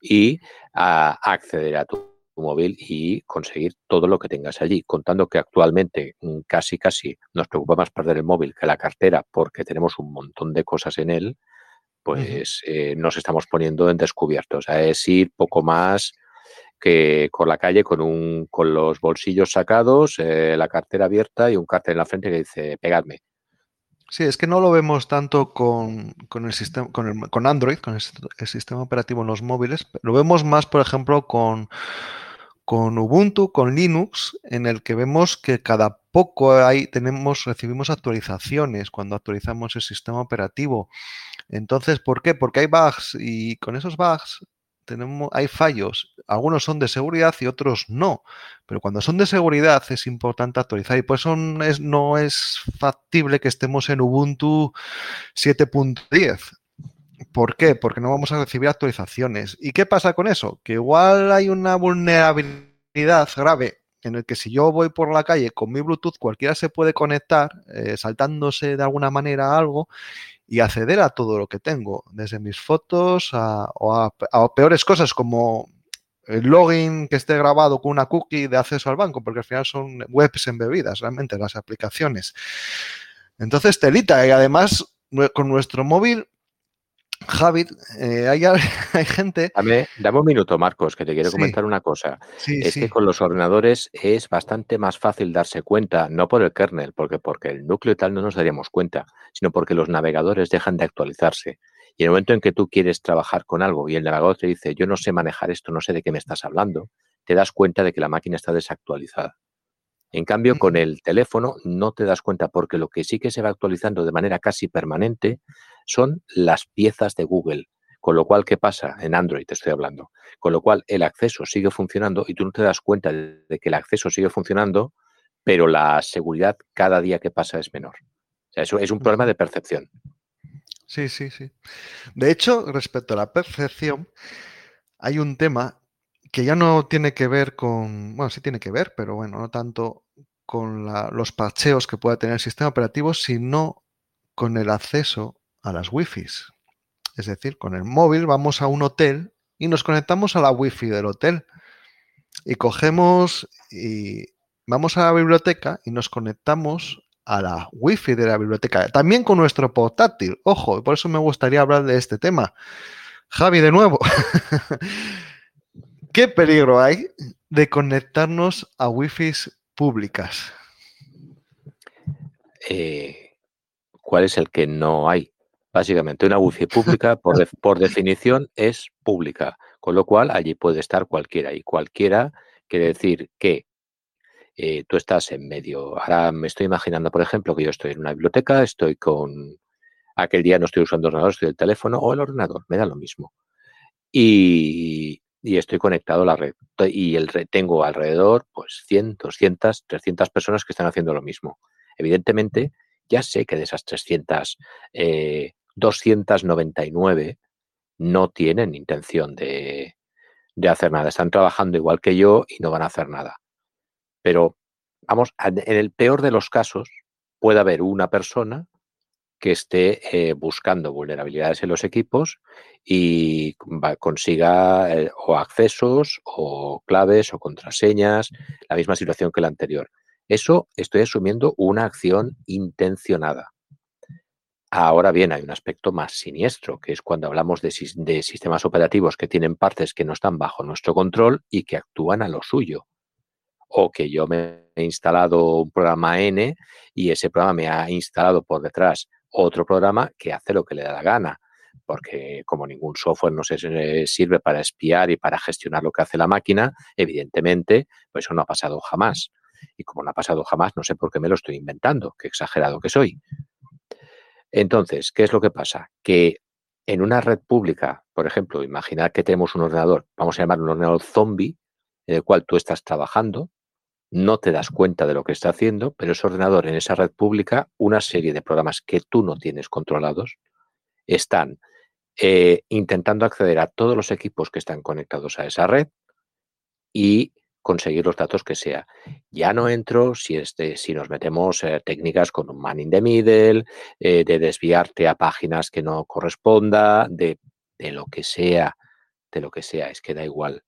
y acceder a tu móvil y conseguir todo lo que tengas allí, contando que actualmente mm, casi casi nos preocupa más perder el móvil que la cartera porque tenemos un montón de cosas en él, pues eh, nos estamos poniendo en descubierto. O sea, es ir poco más que con la calle con un con los bolsillos sacados, eh, la cartera abierta y un cartel en la frente que dice pegadme. Sí, es que no lo vemos tanto con, el sistema, con, con Android, con el, sistema operativo en los móviles. Lo vemos más, por ejemplo, con, con Ubuntu, con Linux, en el que vemos que cada poco ahí tenemos, recibimos actualizaciones cuando actualizamos el sistema operativo. Entonces, ¿por qué? Porque hay bugs y con esos bugs tenemos, hay fallos. Algunos son de seguridad y otros no. Pero cuando son de seguridad es importante actualizar y por eso no es factible que estemos en Ubuntu 7.10. ¿Por qué? Porque no vamos a recibir actualizaciones. ¿Y qué pasa con eso? Que igual hay una vulnerabilidad grave en el que si yo voy por la calle con mi Bluetooth, cualquiera se puede conectar eh, saltándose de alguna manera a algo y acceder a todo lo que tengo, desde mis fotos a, o a, peores cosas como el login que esté grabado con una cookie de acceso al banco, porque al final son webs embebidas, realmente las aplicaciones. Entonces, telita, y además con nuestro móvil Javi, eh, hay, gente. Dame, dame, un minuto, Marcos, que te quiero comentar una cosa. es que con los ordenadores es bastante más fácil darse cuenta, no por el kernel, porque, porque el núcleo y tal no nos daríamos cuenta, sino porque los navegadores dejan de actualizarse. Y en el momento en que tú quieres trabajar con algo y el navegador te dice, yo no sé manejar esto, no sé de qué me estás hablando, te das cuenta de que la máquina está desactualizada. En cambio, con el teléfono no te das cuenta porque lo que sí que se va actualizando de manera casi permanente son las piezas de Google. Con lo cual, ¿qué pasa? En Android te estoy hablando. Con lo cual, el acceso sigue funcionando y tú no te das cuenta de que el acceso sigue funcionando, pero la seguridad cada día que pasa es menor. O sea, eso es un problema de percepción. Sí, sí, sí. De hecho, respecto a la percepción, hay un tema que ya no tiene que ver con, bueno, sí tiene que ver, pero bueno, no tanto con los parcheos que pueda tener el sistema operativo, sino con el acceso a las wifi. Es decir, con el móvil vamos a un hotel y nos conectamos a la wifi del hotel. Y cogemos y vamos a la biblioteca y nos conectamos a la wifi de la biblioteca. También con nuestro portátil. Ojo, por eso me gustaría hablar de este tema. Javi, de nuevo. ¿Qué peligro hay de conectarnos a wifi públicas? Eh, ¿Cuál es el que no hay? Básicamente, una wifi pública, por, definición, es pública, con lo cual allí puede estar cualquiera. Y cualquiera quiere decir que eh, tú estás en medio. Ahora me estoy imaginando, por ejemplo, que yo estoy en una biblioteca, estoy con. Aquel día no estoy usando el ordenador, estoy el teléfono o el ordenador, me da lo mismo. Y, y estoy conectado a la red. Y el, tengo alrededor, pues, 100, 200, 300 personas que están haciendo lo mismo. Evidentemente, ya sé que de esas 300, eh, 299 no tienen intención de, de hacer nada. Están trabajando igual que yo y no van a hacer nada. Pero, vamos, en el peor de los casos, puede haber una persona que esté eh, buscando vulnerabilidades en los equipos y consiga eh, o accesos o claves o contraseñas, la misma situación que la anterior. Eso estoy asumiendo una acción intencionada. Ahora bien, hay un aspecto más siniestro, que es cuando hablamos de, de, sistemas operativos que tienen partes que no están bajo nuestro control y que actúan a lo suyo. O que yo me he instalado un programa N y ese programa me ha instalado por detrás otro programa que hace lo que le da la gana, porque como ningún software no se sirve para espiar y para gestionar lo que hace la máquina, evidentemente, pues eso no ha pasado jamás. Y como no ha pasado jamás, no sé por qué me lo estoy inventando, qué exagerado que soy. Entonces, ¿qué es lo que pasa? Que en una red pública, por ejemplo, imaginar que tenemos un ordenador, vamos a llamar un ordenador zombie, en el cual tú estás trabajando, no te das cuenta de lo que está haciendo, pero ese ordenador en esa red pública, una serie de programas que tú no tienes controlados, están eh, intentando acceder a todos los equipos que están conectados a esa red y conseguir los datos que sea. Ya no entro si, este, nos metemos eh, técnicas con un man in the middle, eh, de desviarte a páginas que no corresponda, de lo que sea, de lo que sea, es que da igual.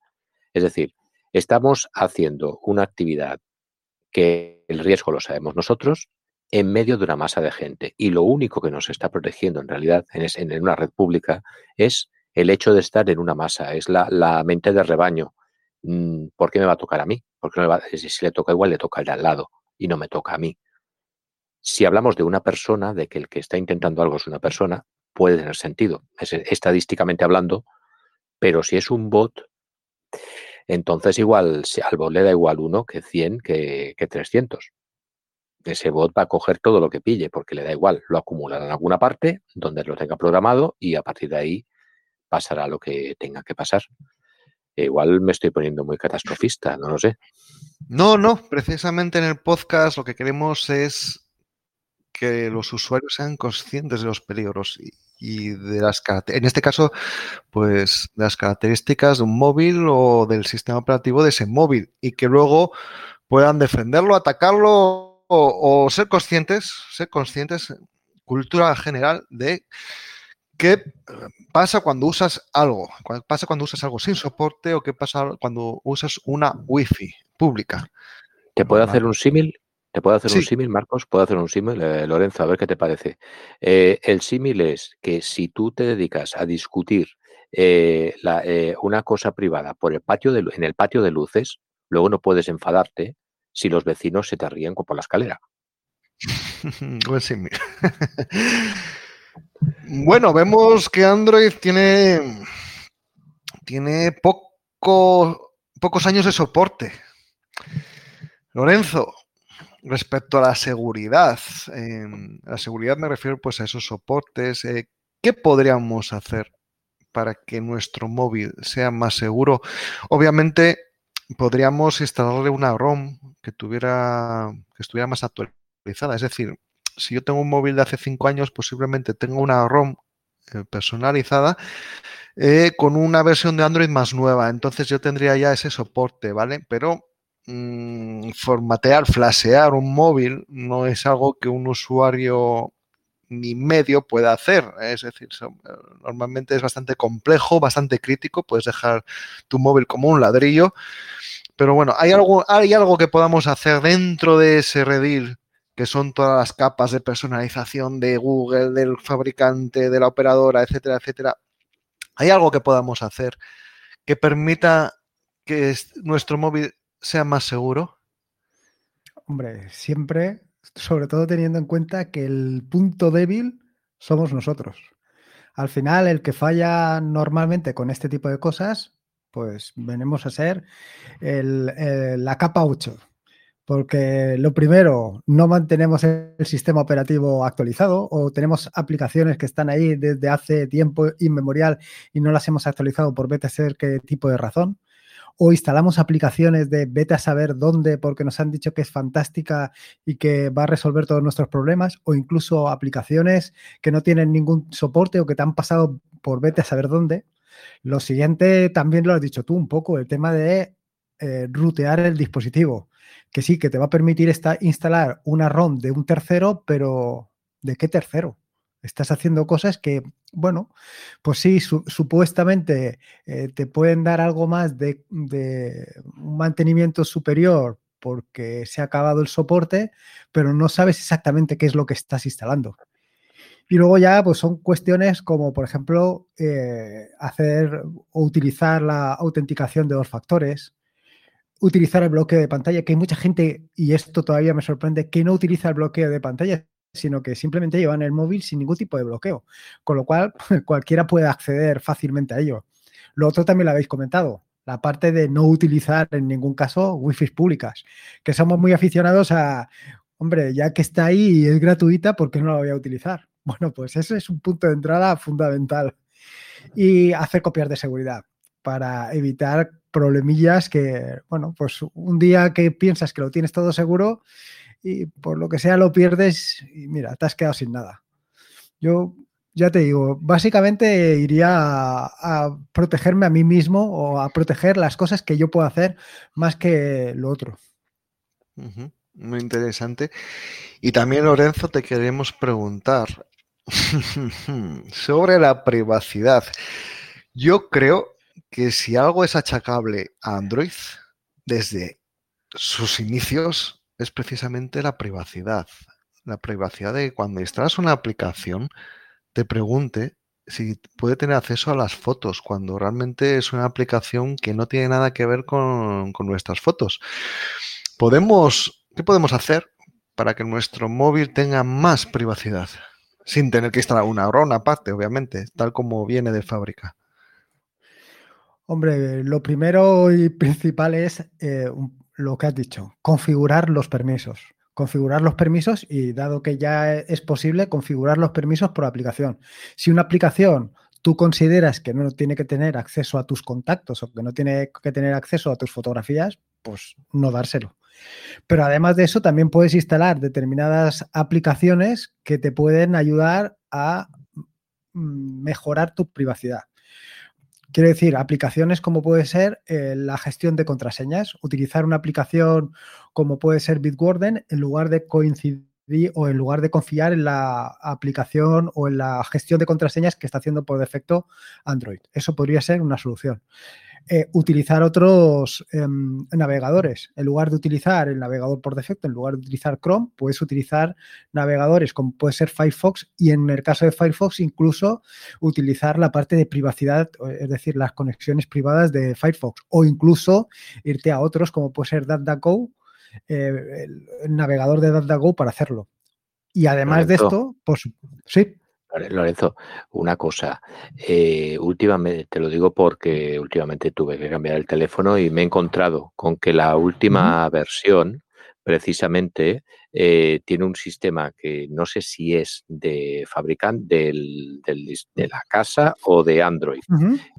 Es decir, Estamos haciendo una actividad que el riesgo lo sabemos nosotros en medio de una masa de gente y lo único que nos está protegiendo en realidad en, una red pública es el hecho de estar en una masa, es la, mente de rebaño. Mm, ¿Por qué me va a tocar a mí? Porque si le toca igual, le toca al de al lado y no me toca a mí. Si hablamos de una persona, de que el que está intentando algo es una persona, puede tener sentido, estadísticamente hablando, pero si es un bot, entonces igual, al bot le da igual uno que 100 que, que 300. Ese bot va a coger todo lo que pille porque le da igual, lo acumulará en alguna parte donde lo tenga programado y a partir de ahí pasará lo que tenga que pasar. Igual me estoy poniendo muy catastrofista, no lo sé. No, no, precisamente en el podcast lo que queremos es que los usuarios sean conscientes de los peligros y, de las en este caso, pues de las características de un móvil o del sistema operativo de ese móvil y que luego puedan defenderlo, atacarlo o, ser conscientes, ser conscientes, cultura general de qué pasa cuando usas algo, qué pasa cuando usas algo sin soporte o qué pasa cuando usas una wifi pública. ¿Te puedo hacer un símil? ¿Te puedo hacer un símil, Marcos? ¿Puedo hacer un símil, eh, Lorenzo? A ver qué te parece. Eh, el símil es que si tú te dedicas a discutir eh, una cosa privada por el patio de, en el patio de luces, luego no puedes enfadarte si los vecinos se te ríen por la escalera. Buen símil. bueno, vemos que Android tiene, tiene poco, pocos años de soporte. Lorenzo, respecto a la seguridad, a la seguridad me refiero pues a esos soportes. Eh, ¿Qué podríamos hacer para que nuestro móvil sea más seguro? Obviamente podríamos instalarle una ROM que tuviera que estuviera más actualizada. Es decir, si yo tengo un móvil de hace cinco años, posiblemente tengo una ROM eh, personalizada eh, con una versión de Android más nueva. Entonces yo tendría ya ese soporte, ¿vale? Pero Mm, formatear, flashear un móvil no es algo que un usuario ni medio pueda hacer. Es decir, normalmente es bastante complejo, bastante crítico. Puedes dejar tu móvil como un ladrillo. Pero bueno, hay algo, hay algo que podamos hacer dentro de ese redil, que son todas las capas de personalización de Google, del fabricante, de la operadora, etcétera, etcétera. Hay algo que podamos hacer que permita que nuestro móvil sea más seguro? Hombre, siempre, sobre todo teniendo en cuenta que el punto débil somos nosotros. Al final, el que falla normalmente con este tipo de cosas, pues venimos a ser la capa 8. Porque lo primero, no mantenemos el sistema operativo actualizado o tenemos aplicaciones que están ahí desde hace tiempo inmemorial y no las hemos actualizado por vete a ser qué tipo de razón o instalamos aplicaciones de vete a saber dónde porque nos han dicho que es fantástica y que va a resolver todos nuestros problemas, o incluso aplicaciones que no tienen ningún soporte o que te han pasado por vete a saber dónde. Lo siguiente también lo has dicho tú un poco, el tema de eh, rutear el dispositivo, que sí, que te va a permitir instalar una ROM de un tercero, pero ¿de qué tercero? Estás haciendo cosas que, bueno, pues sí, supuestamente eh, te pueden dar algo más de, un mantenimiento superior porque se ha acabado el soporte, pero no sabes exactamente qué es lo que estás instalando. Y luego ya, pues son cuestiones como, por ejemplo, eh, hacer o utilizar la autenticación de dos factores, utilizar el bloqueo de pantalla, que hay mucha gente, y esto todavía me sorprende, que no utiliza el bloqueo de pantalla, sino que simplemente llevan el móvil sin ningún tipo de bloqueo, con lo cual cualquiera puede acceder fácilmente a ello. Lo otro también lo habéis comentado, la parte de no utilizar en ningún caso wifi públicas, que somos muy aficionados a, hombre, ya que está ahí y es gratuita, ¿por qué no la voy a utilizar? Bueno, pues ese es un punto de entrada fundamental. Y hacer copias de seguridad para evitar problemillas que, bueno, pues un día que piensas que lo tienes todo seguro, y por lo que sea lo pierdes y mira, te has quedado sin nada. Yo ya te digo, básicamente iría a, protegerme a mí mismo o a proteger las cosas que yo puedo hacer más que lo otro. Muy interesante. Y también, Lorenzo, te queremos preguntar sobre la privacidad. Yo creo que si algo es achacable a Android desde sus inicios, es precisamente la privacidad. La privacidad de cuando instalas una aplicación, te pregunte si puede tener acceso a las fotos, cuando realmente es una aplicación que no tiene nada que ver con, nuestras fotos. Podemos, ¿qué podemos hacer para que nuestro móvil tenga más privacidad? Sin tener que instalar una ROM aparte, obviamente, tal como viene de fábrica. Hombre, lo primero y principal es eh, lo que has dicho, configurar los permisos. Configurar los permisos y dado que ya es posible, configurar los permisos por aplicación. Si una aplicación tú consideras que no tiene que tener acceso a tus contactos o que no tiene que tener acceso a tus fotografías, pues no dárselo. Pero además de eso, también puedes instalar determinadas aplicaciones que te pueden ayudar a mm, mejorar tu privacidad. Quiero decir, aplicaciones como puede ser eh, la gestión de contraseñas, utilizar una aplicación como puede ser Bitwarden en lugar de coincidir o en lugar de confiar en la aplicación o en la gestión de contraseñas que está haciendo por defecto Android. Eso podría ser una solución. Eh, utilizar otros em, navegadores. En lugar de utilizar el navegador por defecto, en lugar de utilizar Chrome, puedes utilizar navegadores como puede ser Firefox y en el caso de Firefox incluso utilizar la parte de privacidad, es decir, las conexiones privadas de Firefox o incluso irte a otros como puede ser DuckDuckGo, eh, el, navegador de DuckDuckGo para hacerlo. Y además de esto, pues sí. Lorenzo, una cosa. Eh, últimamente, te lo digo porque últimamente tuve que cambiar el teléfono y me he encontrado con que la última versión precisamente eh, tiene un sistema que no sé si es de fabricante de la casa o de Android,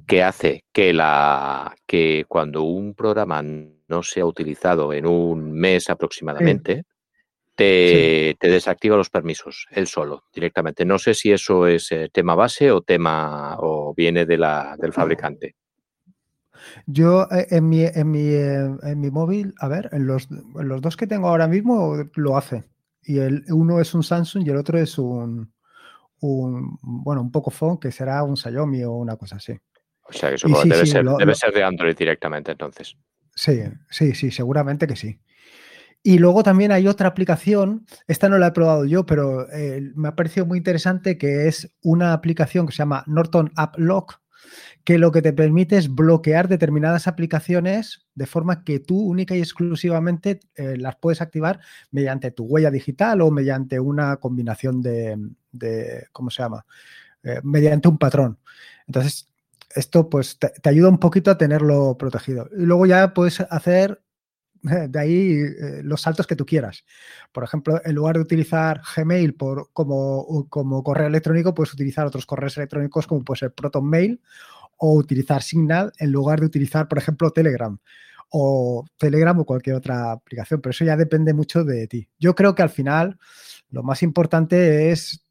que hace que, la, que cuando un programa no sea utilizado en un mes aproximadamente, te, desactiva los permisos, él solo, directamente. No sé si eso es eh, tema base o tema o viene de la, del fabricante. Yo eh, en mi, en mi, eh, en mi móvil, a ver, en los, los, dos que tengo ahora mismo lo hace. Y el uno es un Samsung y el otro es un, un bueno, un Pocophone que será un Xiaomi o una cosa así. O sea que eso debe, ser, debe ser de Android directamente entonces. Sí, sí, sí, seguramente que sí. Y luego también hay otra aplicación, esta no la he probado yo, pero eh, me ha parecido muy interesante, que es una aplicación que se llama Norton App Lock, que lo que te permite es bloquear determinadas aplicaciones de forma que tú única y exclusivamente eh, las puedes activar mediante tu huella digital o mediante una combinación de, ¿cómo se llama? Eh, mediante un patrón. Entonces, esto pues te, ayuda un poquito a tenerlo protegido. Y luego ya puedes hacer de ahí eh, los saltos que tú quieras. Por ejemplo, en lugar de utilizar Gmail por, como, como, correo electrónico, puedes utilizar otros correos electrónicos como puede ser ProtonMail o utilizar Signal en lugar de utilizar, por ejemplo, Telegram o Telegram o cualquier otra aplicación. Pero eso ya depende mucho de ti. Yo creo que al final lo más importante es,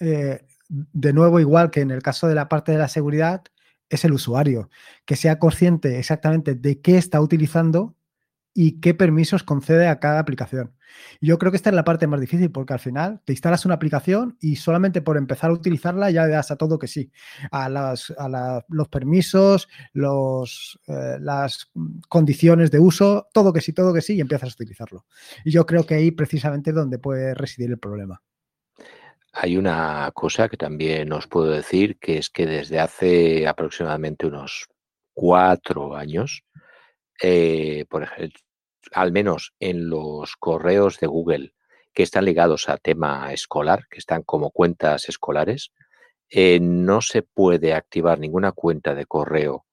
eh, de nuevo, igual que en el caso de la parte de la seguridad, es el usuario, que sea consciente exactamente de qué está utilizando y qué permisos concede a cada aplicación. Yo creo que esta es la parte más difícil porque al final te instalas una aplicación y solamente por empezar a utilizarla ya le das a todo que sí, a, los permisos, los, eh, las condiciones de uso, todo que sí, todo que sí y empiezas a utilizarlo. Y yo creo que ahí precisamente es donde puede residir el problema. Hay una cosa que también os puedo decir, que es que desde hace aproximadamente unos cuatro años, eh, por ejemplo, al menos en los correos de Google que están ligados a tema escolar, que están como cuentas escolares, eh, no se puede activar ninguna cuenta de correo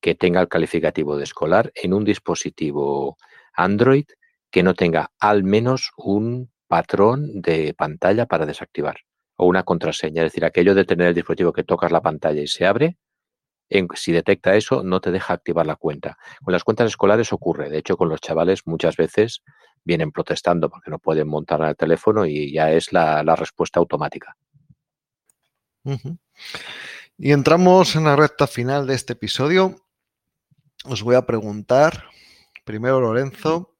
que tenga el calificativo de escolar en un dispositivo Android que no tenga al menos un patrón de pantalla para desactivar o una contraseña. Es decir, aquello de tener el dispositivo que tocas la pantalla y se abre, si detecta eso, no te deja activar la cuenta. Con las cuentas escolares ocurre. De hecho, con los chavales muchas veces vienen protestando porque no pueden montar el teléfono y ya es la, respuesta automática. Y entramos en la recta final de este episodio. Os voy a preguntar, primero Lorenzo,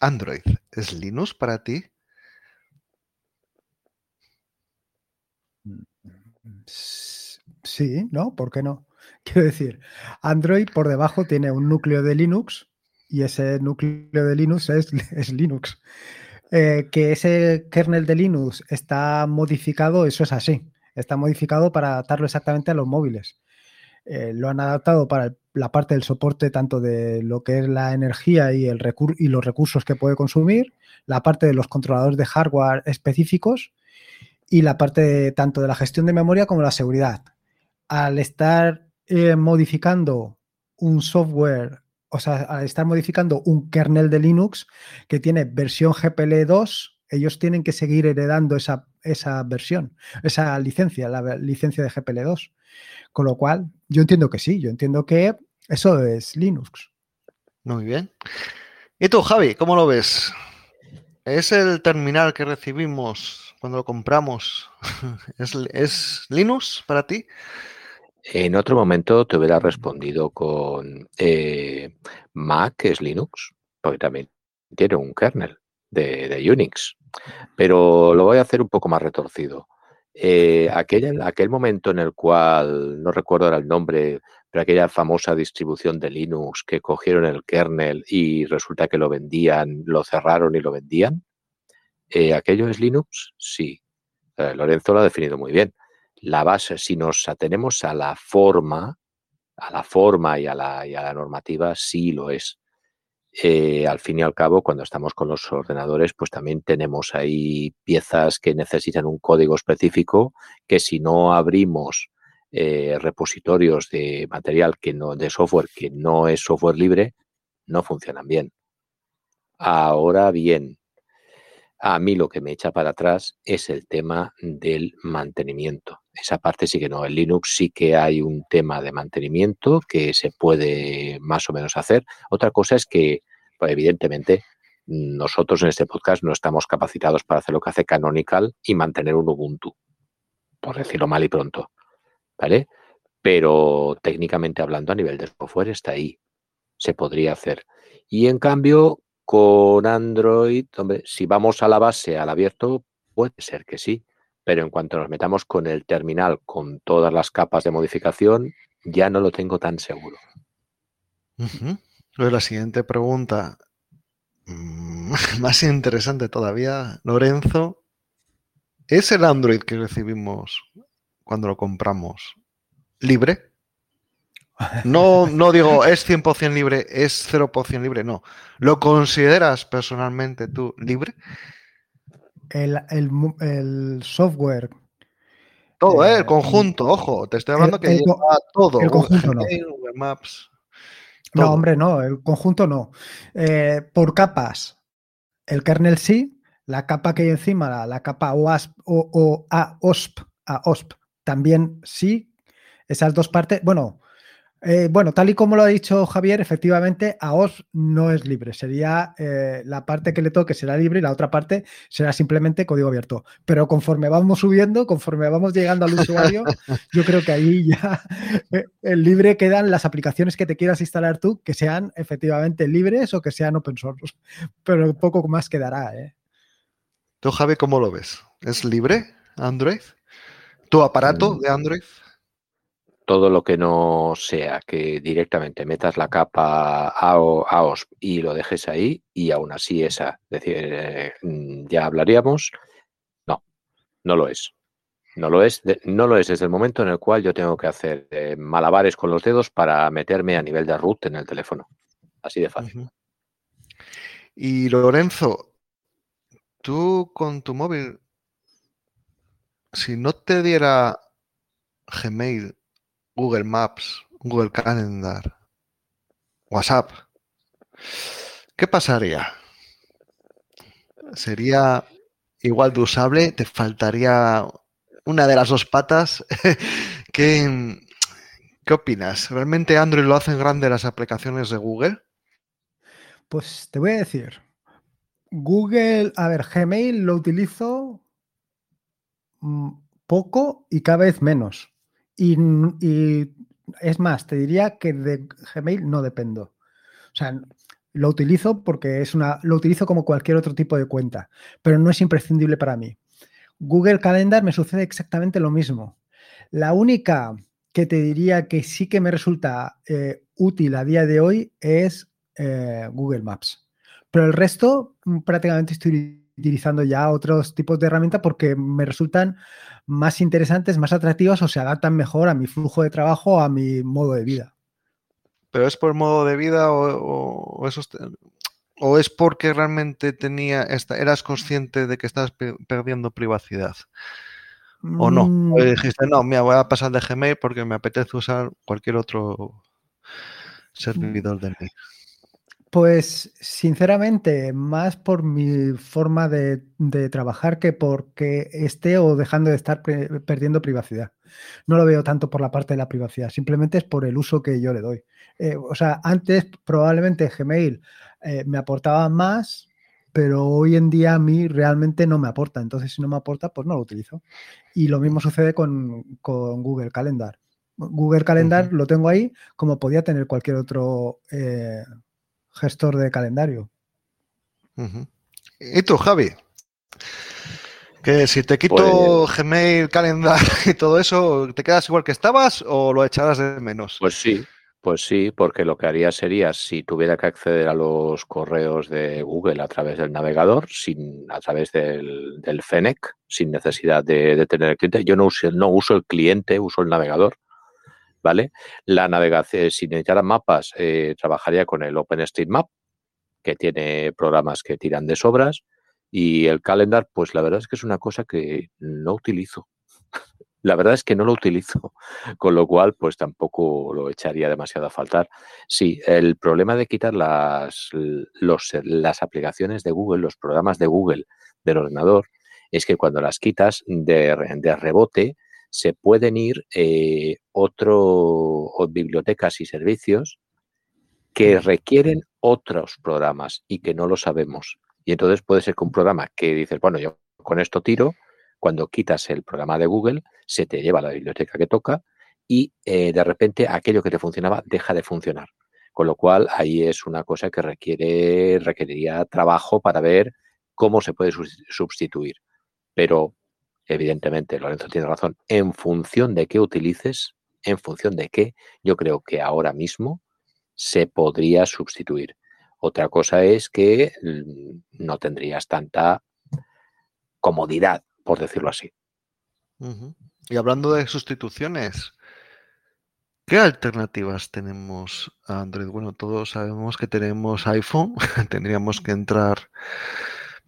¿Android es Linux para ti? Sí, ¿no? ¿Por qué no? Quiero decir, Android por debajo tiene un núcleo de Linux y ese núcleo de Linux es, Linux. Eh, que ese kernel de Linux está modificado, eso es así. Está modificado para adaptarlo exactamente a los móviles. Eh, lo han adaptado para la parte del soporte tanto de lo que es la energía y los recursos que puede consumir, la parte de los controladores de hardware específicos y la parte tanto de la gestión de memoria como la seguridad al estar eh, modificando un software, o sea, al estar modificando un kernel de Linux que tiene versión GPL 2, ellos tienen que seguir heredando esa esa versión, esa licencia, la licencia de GPL2. Con lo cual, yo entiendo que sí, yo entiendo que eso es Linux. Muy bien. ¿Y tú, Javi, cómo lo ves? ¿Es el terminal que recibimos cuando lo compramos? ¿Es, Linux para ti? En otro momento te hubiera respondido con eh, Mac es Linux, porque también tiene un kernel de, Unix. Pero lo voy a hacer un poco más retorcido. Eh, aquel, aquel momento en el cual, no recuerdo ahora el nombre, pero aquella famosa distribución de Linux que cogieron el kernel y resulta que lo vendían, lo cerraron y lo vendían. Eh, ¿Aquello es Linux? Sí. Eh, Lorenzo lo ha definido muy bien. La base, si nos atenemos a la forma, a la forma y a la, normativa, sí lo es. Eh, al fin y al cabo, cuando estamos con los ordenadores, pues también tenemos ahí piezas que necesitan un código específico que si no abrimos eh, repositorios de material que no, de software que no es software libre, no funcionan bien. Ahora bien, a mí lo que me echa para atrás es el tema del mantenimiento. Esa parte sí que no. En Linux sí que hay un tema de mantenimiento que se puede más o menos hacer. Otra cosa es que, pues, evidentemente, nosotros en este podcast no estamos capacitados para hacer lo que hace Canonical y mantener un Ubuntu, por decirlo mal y pronto. ¿vale? Pero técnicamente hablando a nivel de software está ahí, se podría hacer. Y en cambio, con Android, hombre, si vamos a la base, al abierto, puede ser que sí, pero en cuanto nos metamos con el terminal, con todas las capas de modificación, ya no lo tengo tan seguro. la siguiente pregunta, mm, más interesante todavía, Lorenzo, ¿es el Android que recibimos cuando lo compramos libre. No, no digo es 100% libre, es 0% libre, no. ¿Lo consideras personalmente tú libre? El, software. Todo, ¿eh? el conjunto, ojo, te estoy hablando que lleva todo. El conjunto no. Maps, no, hombre, no, el conjunto no. Eh, por capas, el kernel sí, la capa que hay encima, la, capa OASP, o, o AOSP, AOSP, también sí, esas dos partes, bueno, eh, bueno, tal y como lo ha dicho Javier, efectivamente, AOS no es libre. Sería eh, la parte que le toque será libre y la otra parte será simplemente código abierto. Pero conforme vamos subiendo, conforme vamos llegando al usuario, yo creo que ahí ya el eh, libre quedan las aplicaciones que te quieras instalar tú, que sean efectivamente libres o que sean open source. Pero poco más quedará. ¿Tú, Javi, cómo lo ves? ¿Es libre Android? ¿Tu aparato de Android? Todo lo que no sea que directamente metas la capa AOSP y lo dejes ahí y aún así esa, decir, eh, mm, ya hablaríamos. No, no lo es. No lo es, no lo es desde el momento en el cual yo tengo que hacer eh, malabares con los dedos para meterme a nivel de root en el teléfono. Así de fácil. Y Lorenzo, tú con tu móvil si no te diera Gmail, Google Maps, Google Calendar, WhatsApp, ¿qué pasaría? ¿Sería igual de usable? ¿Te faltaría una de las dos patas? ¿Qué, ¿Qué opinas? ¿Realmente Android lo hacen grande las aplicaciones de Google? Pues te voy a decir, Google, a ver, Gmail lo utilizo Mm, poco y cada vez menos. Y, es más, te diría que de Gmail no dependo. O sea, lo utilizo porque es una, lo utilizo como cualquier otro tipo de cuenta, pero no es imprescindible para mí. Google Calendar me sucede exactamente lo mismo. La única que te diría que sí que me resulta eh, útil a día de hoy es eh, Google Maps. Pero el resto mm, prácticamente estoy utilizando ya otros tipos de herramientas porque me resultan más interesantes, más atractivas o se adaptan mejor a mi flujo de trabajo, a mi modo de vida. ¿Pero es por modo de vida o, o es porque realmente tenía esta, eras consciente de que estás perdiendo privacidad? ¿O no? Mm. O dijiste, no, mira, voy a pasar de Gmail porque me apetece usar cualquier otro servidor de mí. Pues sinceramente, más por mi forma de, trabajar que porque esté o dejando de estar perdiendo privacidad. No lo veo tanto por la parte de la privacidad, simplemente es por el uso que yo le doy. Eh, o sea, antes probablemente Gmail eh, me aportaba más, pero hoy en día a mí realmente no me aporta. Entonces, si no me aporta, pues no lo utilizo. Y lo mismo sucede con, Google Calendar. Google Calendar lo tengo ahí como podía tener cualquier otro eh, gestor de calendario. ¿Y tú, Javi? Que si te quito pues Gmail, Calendar y todo eso, ¿te quedas igual que estabas o lo echarás de menos? Pues sí, pues sí, porque lo que haría sería, si tuviera que acceder a los correos de Google a través del navegador, sin, a través del, del Fennec, sin necesidad de, tener el cliente, yo no uso, no uso el cliente, uso el navegador, La navegación, si necesitara mapas, eh, trabajaría con el OpenStreetMap, que tiene programas que tiran de sobras, y el calendar, pues la verdad es que es una cosa que no utilizo. La verdad es que no lo utilizo, con lo cual pues tampoco lo echaría demasiado a faltar. Sí, el problema de quitar las, los, las aplicaciones de Google, los programas de Google del ordenador, es que cuando las quitas de, de rebote, se pueden ir eh, otro, bibliotecas y servicios que requieren otros programas y que no lo sabemos. Y entonces puede ser que un programa que dices, bueno, yo con esto tiro, cuando quitas el programa de Google, se te lleva la biblioteca que toca y eh, de repente aquello que te funcionaba deja de funcionar. Con lo cual, ahí es una cosa que requiere, requeriría trabajo para ver cómo se puede sustituir. Pero evidentemente, Lorenzo tiene razón, en función de qué utilices, en función de qué, yo creo que ahora mismo se podría sustituir. Otra cosa es que mm, no tendrías tanta comodidad, por decirlo así. Y hablando de sustituciones, ¿qué alternativas tenemos a Android? Bueno, todos sabemos que tenemos iPhone, tendríamos que entrar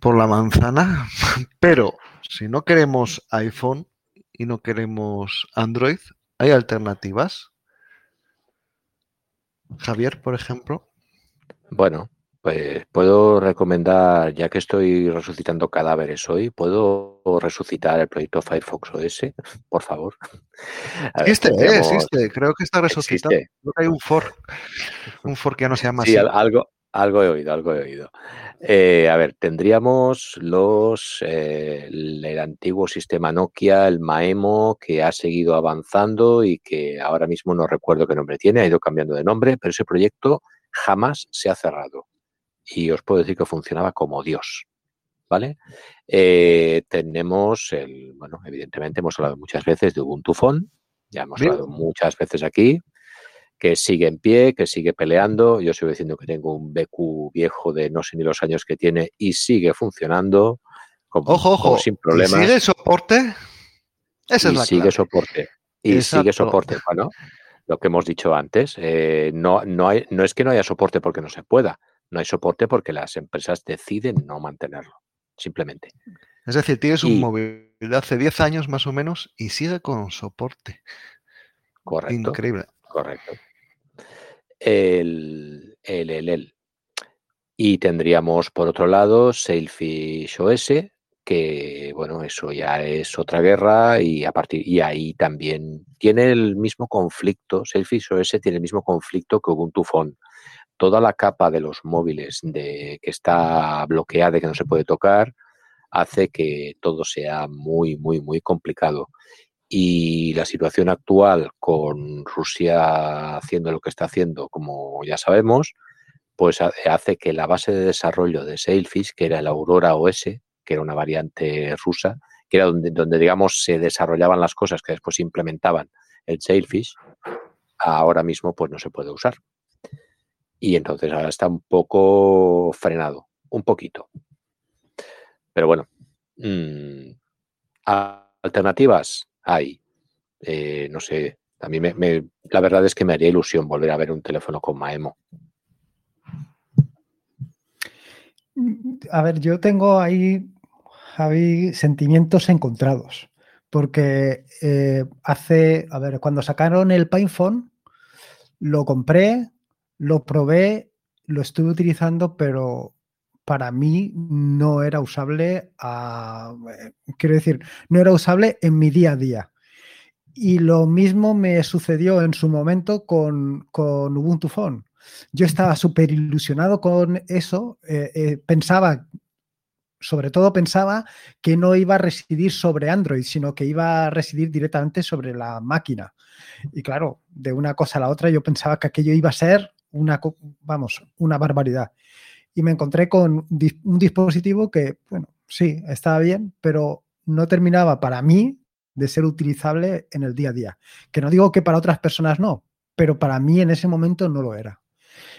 por la manzana, pero si no queremos iPhone y no queremos Android, ¿hay alternativas? Javier, por ejemplo. Bueno, pues puedo recomendar, ya que estoy resucitando cadáveres hoy, ¿puedo resucitar el proyecto Firefox OS, por favor? existe, eh, existe, creo que está resucitado. Creo que hay un fork, un fork que ya no se llama sí, algo, algo he oído, algo he oído. Eh, a ver, tendríamos los eh, el, antiguo sistema Nokia, el Maemo, que ha seguido avanzando y que ahora mismo no recuerdo qué nombre tiene, ha ido cambiando de nombre, pero ese proyecto jamás se ha cerrado. Y os puedo decir que funcionaba como Dios. ¿Vale? Eh, tenemos el, bueno, evidentemente hemos hablado muchas veces de Ubuntu Phone, ya hemos hablado muchas veces aquí que sigue en pie, que sigue peleando. Yo sigo diciendo que tengo un BQ viejo de no sé ni los años que tiene y sigue funcionando. ojo, ojo, sin problemas. ¿Sigue soporte? Esa es la sigue soporte. Y sigue soporte. Bueno, lo que hemos dicho antes, eh, no, no, hay, no es que no haya soporte porque no se pueda, no hay soporte porque las empresas deciden no mantenerlo, simplemente. Es decir, tienes un móvil de hace 10 años más o menos y sigue con soporte. Correcto. Increíble. Correcto el, el, Y tendríamos, por otro lado, Sailfish OS, que, bueno, eso ya es otra guerra y, a partir, y ahí también tiene el mismo conflicto, Sailfish OS tiene el mismo conflicto que Ubuntu Phone. Toda la capa de los móviles de, que está bloqueada y que no se puede tocar hace que todo sea muy, muy, muy complicado. Y la situación actual con Rusia haciendo lo que está haciendo, como ya sabemos, pues hace que la base de desarrollo de Sailfish, que era el Aurora OS, que era una variante rusa, que era donde, digamos se desarrollaban las cosas que después implementaban el Sailfish, ahora mismo pues no se puede usar. Y entonces ahora está un poco frenado, un poquito. Pero bueno, mm, alternativas, hay. Eh, no sé, a mí me, la verdad es que me haría ilusión volver a ver un teléfono con Maemo. A ver, yo tengo ahí, Javi, sentimientos encontrados. Porque eh, hace, a ver, cuando sacaron el PinePhone, lo compré, lo probé, lo estuve utilizando, pero para mí no era usable, a, eh, quiero decir, no era usable en mi día a día. Y lo mismo me sucedió en su momento con, con Ubuntu Phone. Yo estaba súper ilusionado con eso, eh, eh, pensaba, sobre todo pensaba que no iba a residir sobre Android, sino que iba a residir directamente sobre la máquina. Y claro, de una cosa a la otra yo pensaba que aquello iba a ser una, vamos, una barbaridad. Y me encontré con un dispositivo que, bueno, sí, estaba bien, pero no terminaba para mí de ser utilizable en el día a día. Que no digo que para otras personas no, pero para mí en ese momento no lo era.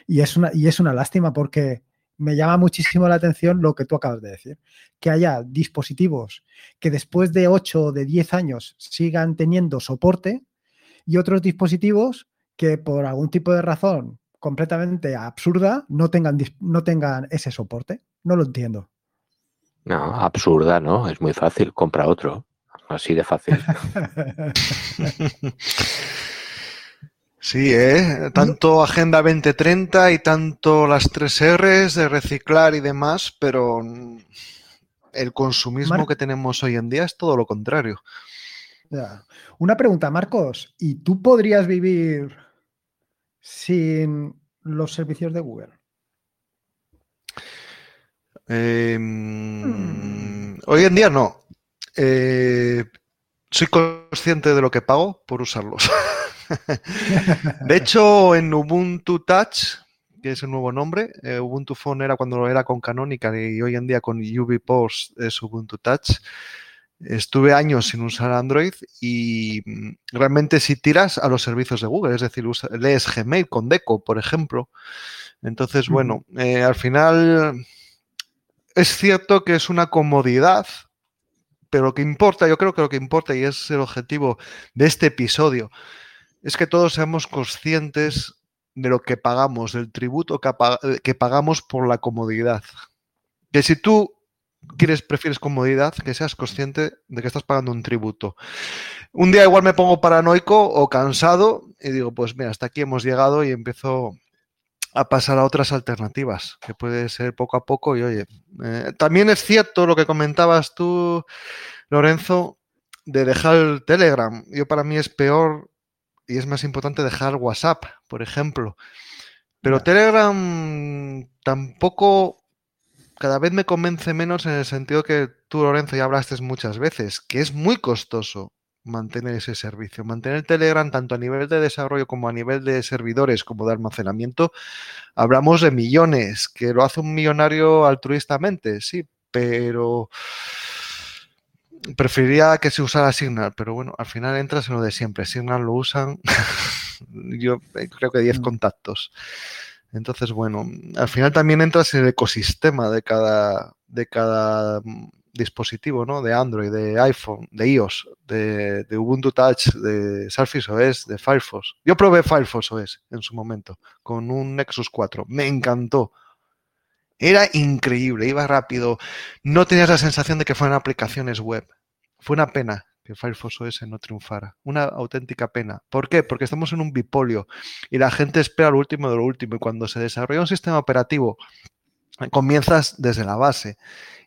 Y es una, y es una lástima porque me llama muchísimo la atención lo que tú acabas de decir, que haya dispositivos que después de 8 o de 10 años sigan teniendo soporte y otros dispositivos que por algún tipo de razón completamente absurda no tengan, no tengan ese soporte. No lo entiendo. No, absurda, ¿no? Es muy fácil. Compra otro. Así de fácil. Sí, ¿eh? tanto Agenda 2030 y tanto las tres R's de reciclar y demás, pero el consumismo que tenemos hoy en día es todo lo contrario. Una pregunta, Marcos, ¿y tú podrías vivir sin los servicios de Google? Em, hoy en día no. Eh, soy consciente de lo que pago por usarlos. de hecho, en Ubuntu Touch, que es el nuevo nombre, eh, Ubuntu Phone era cuando era con Canonical y hoy en día con UbiPost es Ubuntu Touch. Estuve años sin usar Android y mm, realmente si tiras a los servicios de Google, es decir, lees Gmail con Deco, por ejemplo. Entonces, bueno, eh, al final es cierto que es una comodidad, pero lo que importa, yo creo que lo que importa y es el objetivo de este episodio, es que todos seamos conscientes de lo que pagamos, del tributo que, pagamos por la comodidad. Que si tú quieres, prefieres comodidad, que seas consciente de que estás pagando un tributo. Un día igual me pongo paranoico o cansado y digo, pues mira, hasta aquí hemos llegado y empiezo a pasar a otras alternativas, que puede ser poco a poco. Y oye, eh, también es cierto lo que comentabas tú, Lorenzo, de dejar el Telegram. Yo para mí es peor y es más importante dejar WhatsApp, por ejemplo. Pero Telegram tampoco cada vez me convence menos en el sentido que tú, Lorenzo, ya hablaste muchas veces, que es muy costoso mantener ese servicio. Mantener Telegram tanto a nivel de desarrollo como a nivel de servidores como de almacenamiento, hablamos de millones, que lo hace un millonario altruistamente, sí, pero preferiría que se usara Signal, pero bueno, al final entras en lo de siempre. Signal lo usan, yo eh, creo que 10 mm. contactos. Entonces, bueno, al final también entras en el ecosistema de cada, de cada mm, dispositivo, ¿no? De Android, de iPhone, de iOS, de, de, Ubuntu Touch, de Surface OS, de Firefox. Yo probé Firefox OS en su momento con un Nexus 4. Me encantó. Era increíble, iba rápido. No tenías la sensación de que fueran aplicaciones web. Fue una pena que Firefox OS no triunfara. Una auténtica pena. ¿Por qué? Porque estamos en un bipolio y la gente espera lo último de lo último. Y cuando se desarrolla un sistema operativo, comienzas desde la base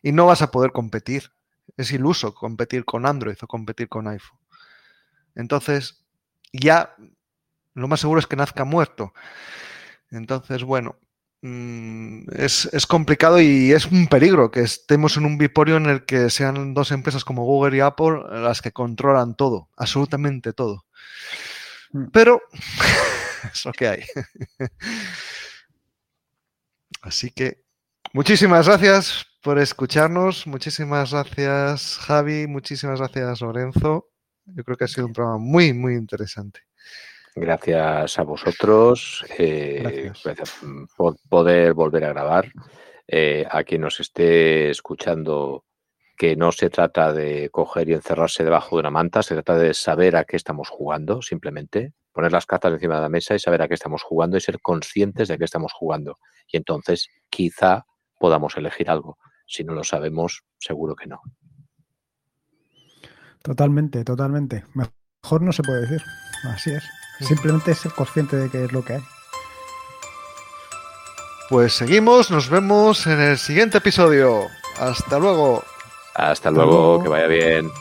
y no vas a poder competir. Es iluso competir con Android o competir con iPhone. Entonces, ya lo más seguro es que nazca muerto. Entonces, bueno, Mm, es, complicado y es un peligro que estemos en un biporio en el que sean dos empresas como Google y Apple las que controlan todo, absolutamente todo. Mm. Pero es lo que hay. Así que muchísimas gracias por escucharnos, muchísimas gracias Javi, muchísimas gracias Lorenzo. Yo creo que ha sido un programa muy, muy interesante. Gracias a vosotros. Eh, gracias. por poder volver a grabar. Eh, a quien nos esté escuchando, que no se trata de coger y encerrarse debajo de una manta, se trata de saber a qué estamos jugando, simplemente. Poner las cartas encima de la mesa y saber a qué estamos jugando y ser conscientes de qué estamos jugando. Y entonces quizá podamos elegir algo. Si no lo sabemos, seguro que no. Totalmente, totalmente. Mejor no se puede decir. Así es. Simplemente ser consciente de qué es lo que hay. Pues seguimos, nos vemos en el siguiente episodio. Hasta luego. Hasta, luego, que vaya bien.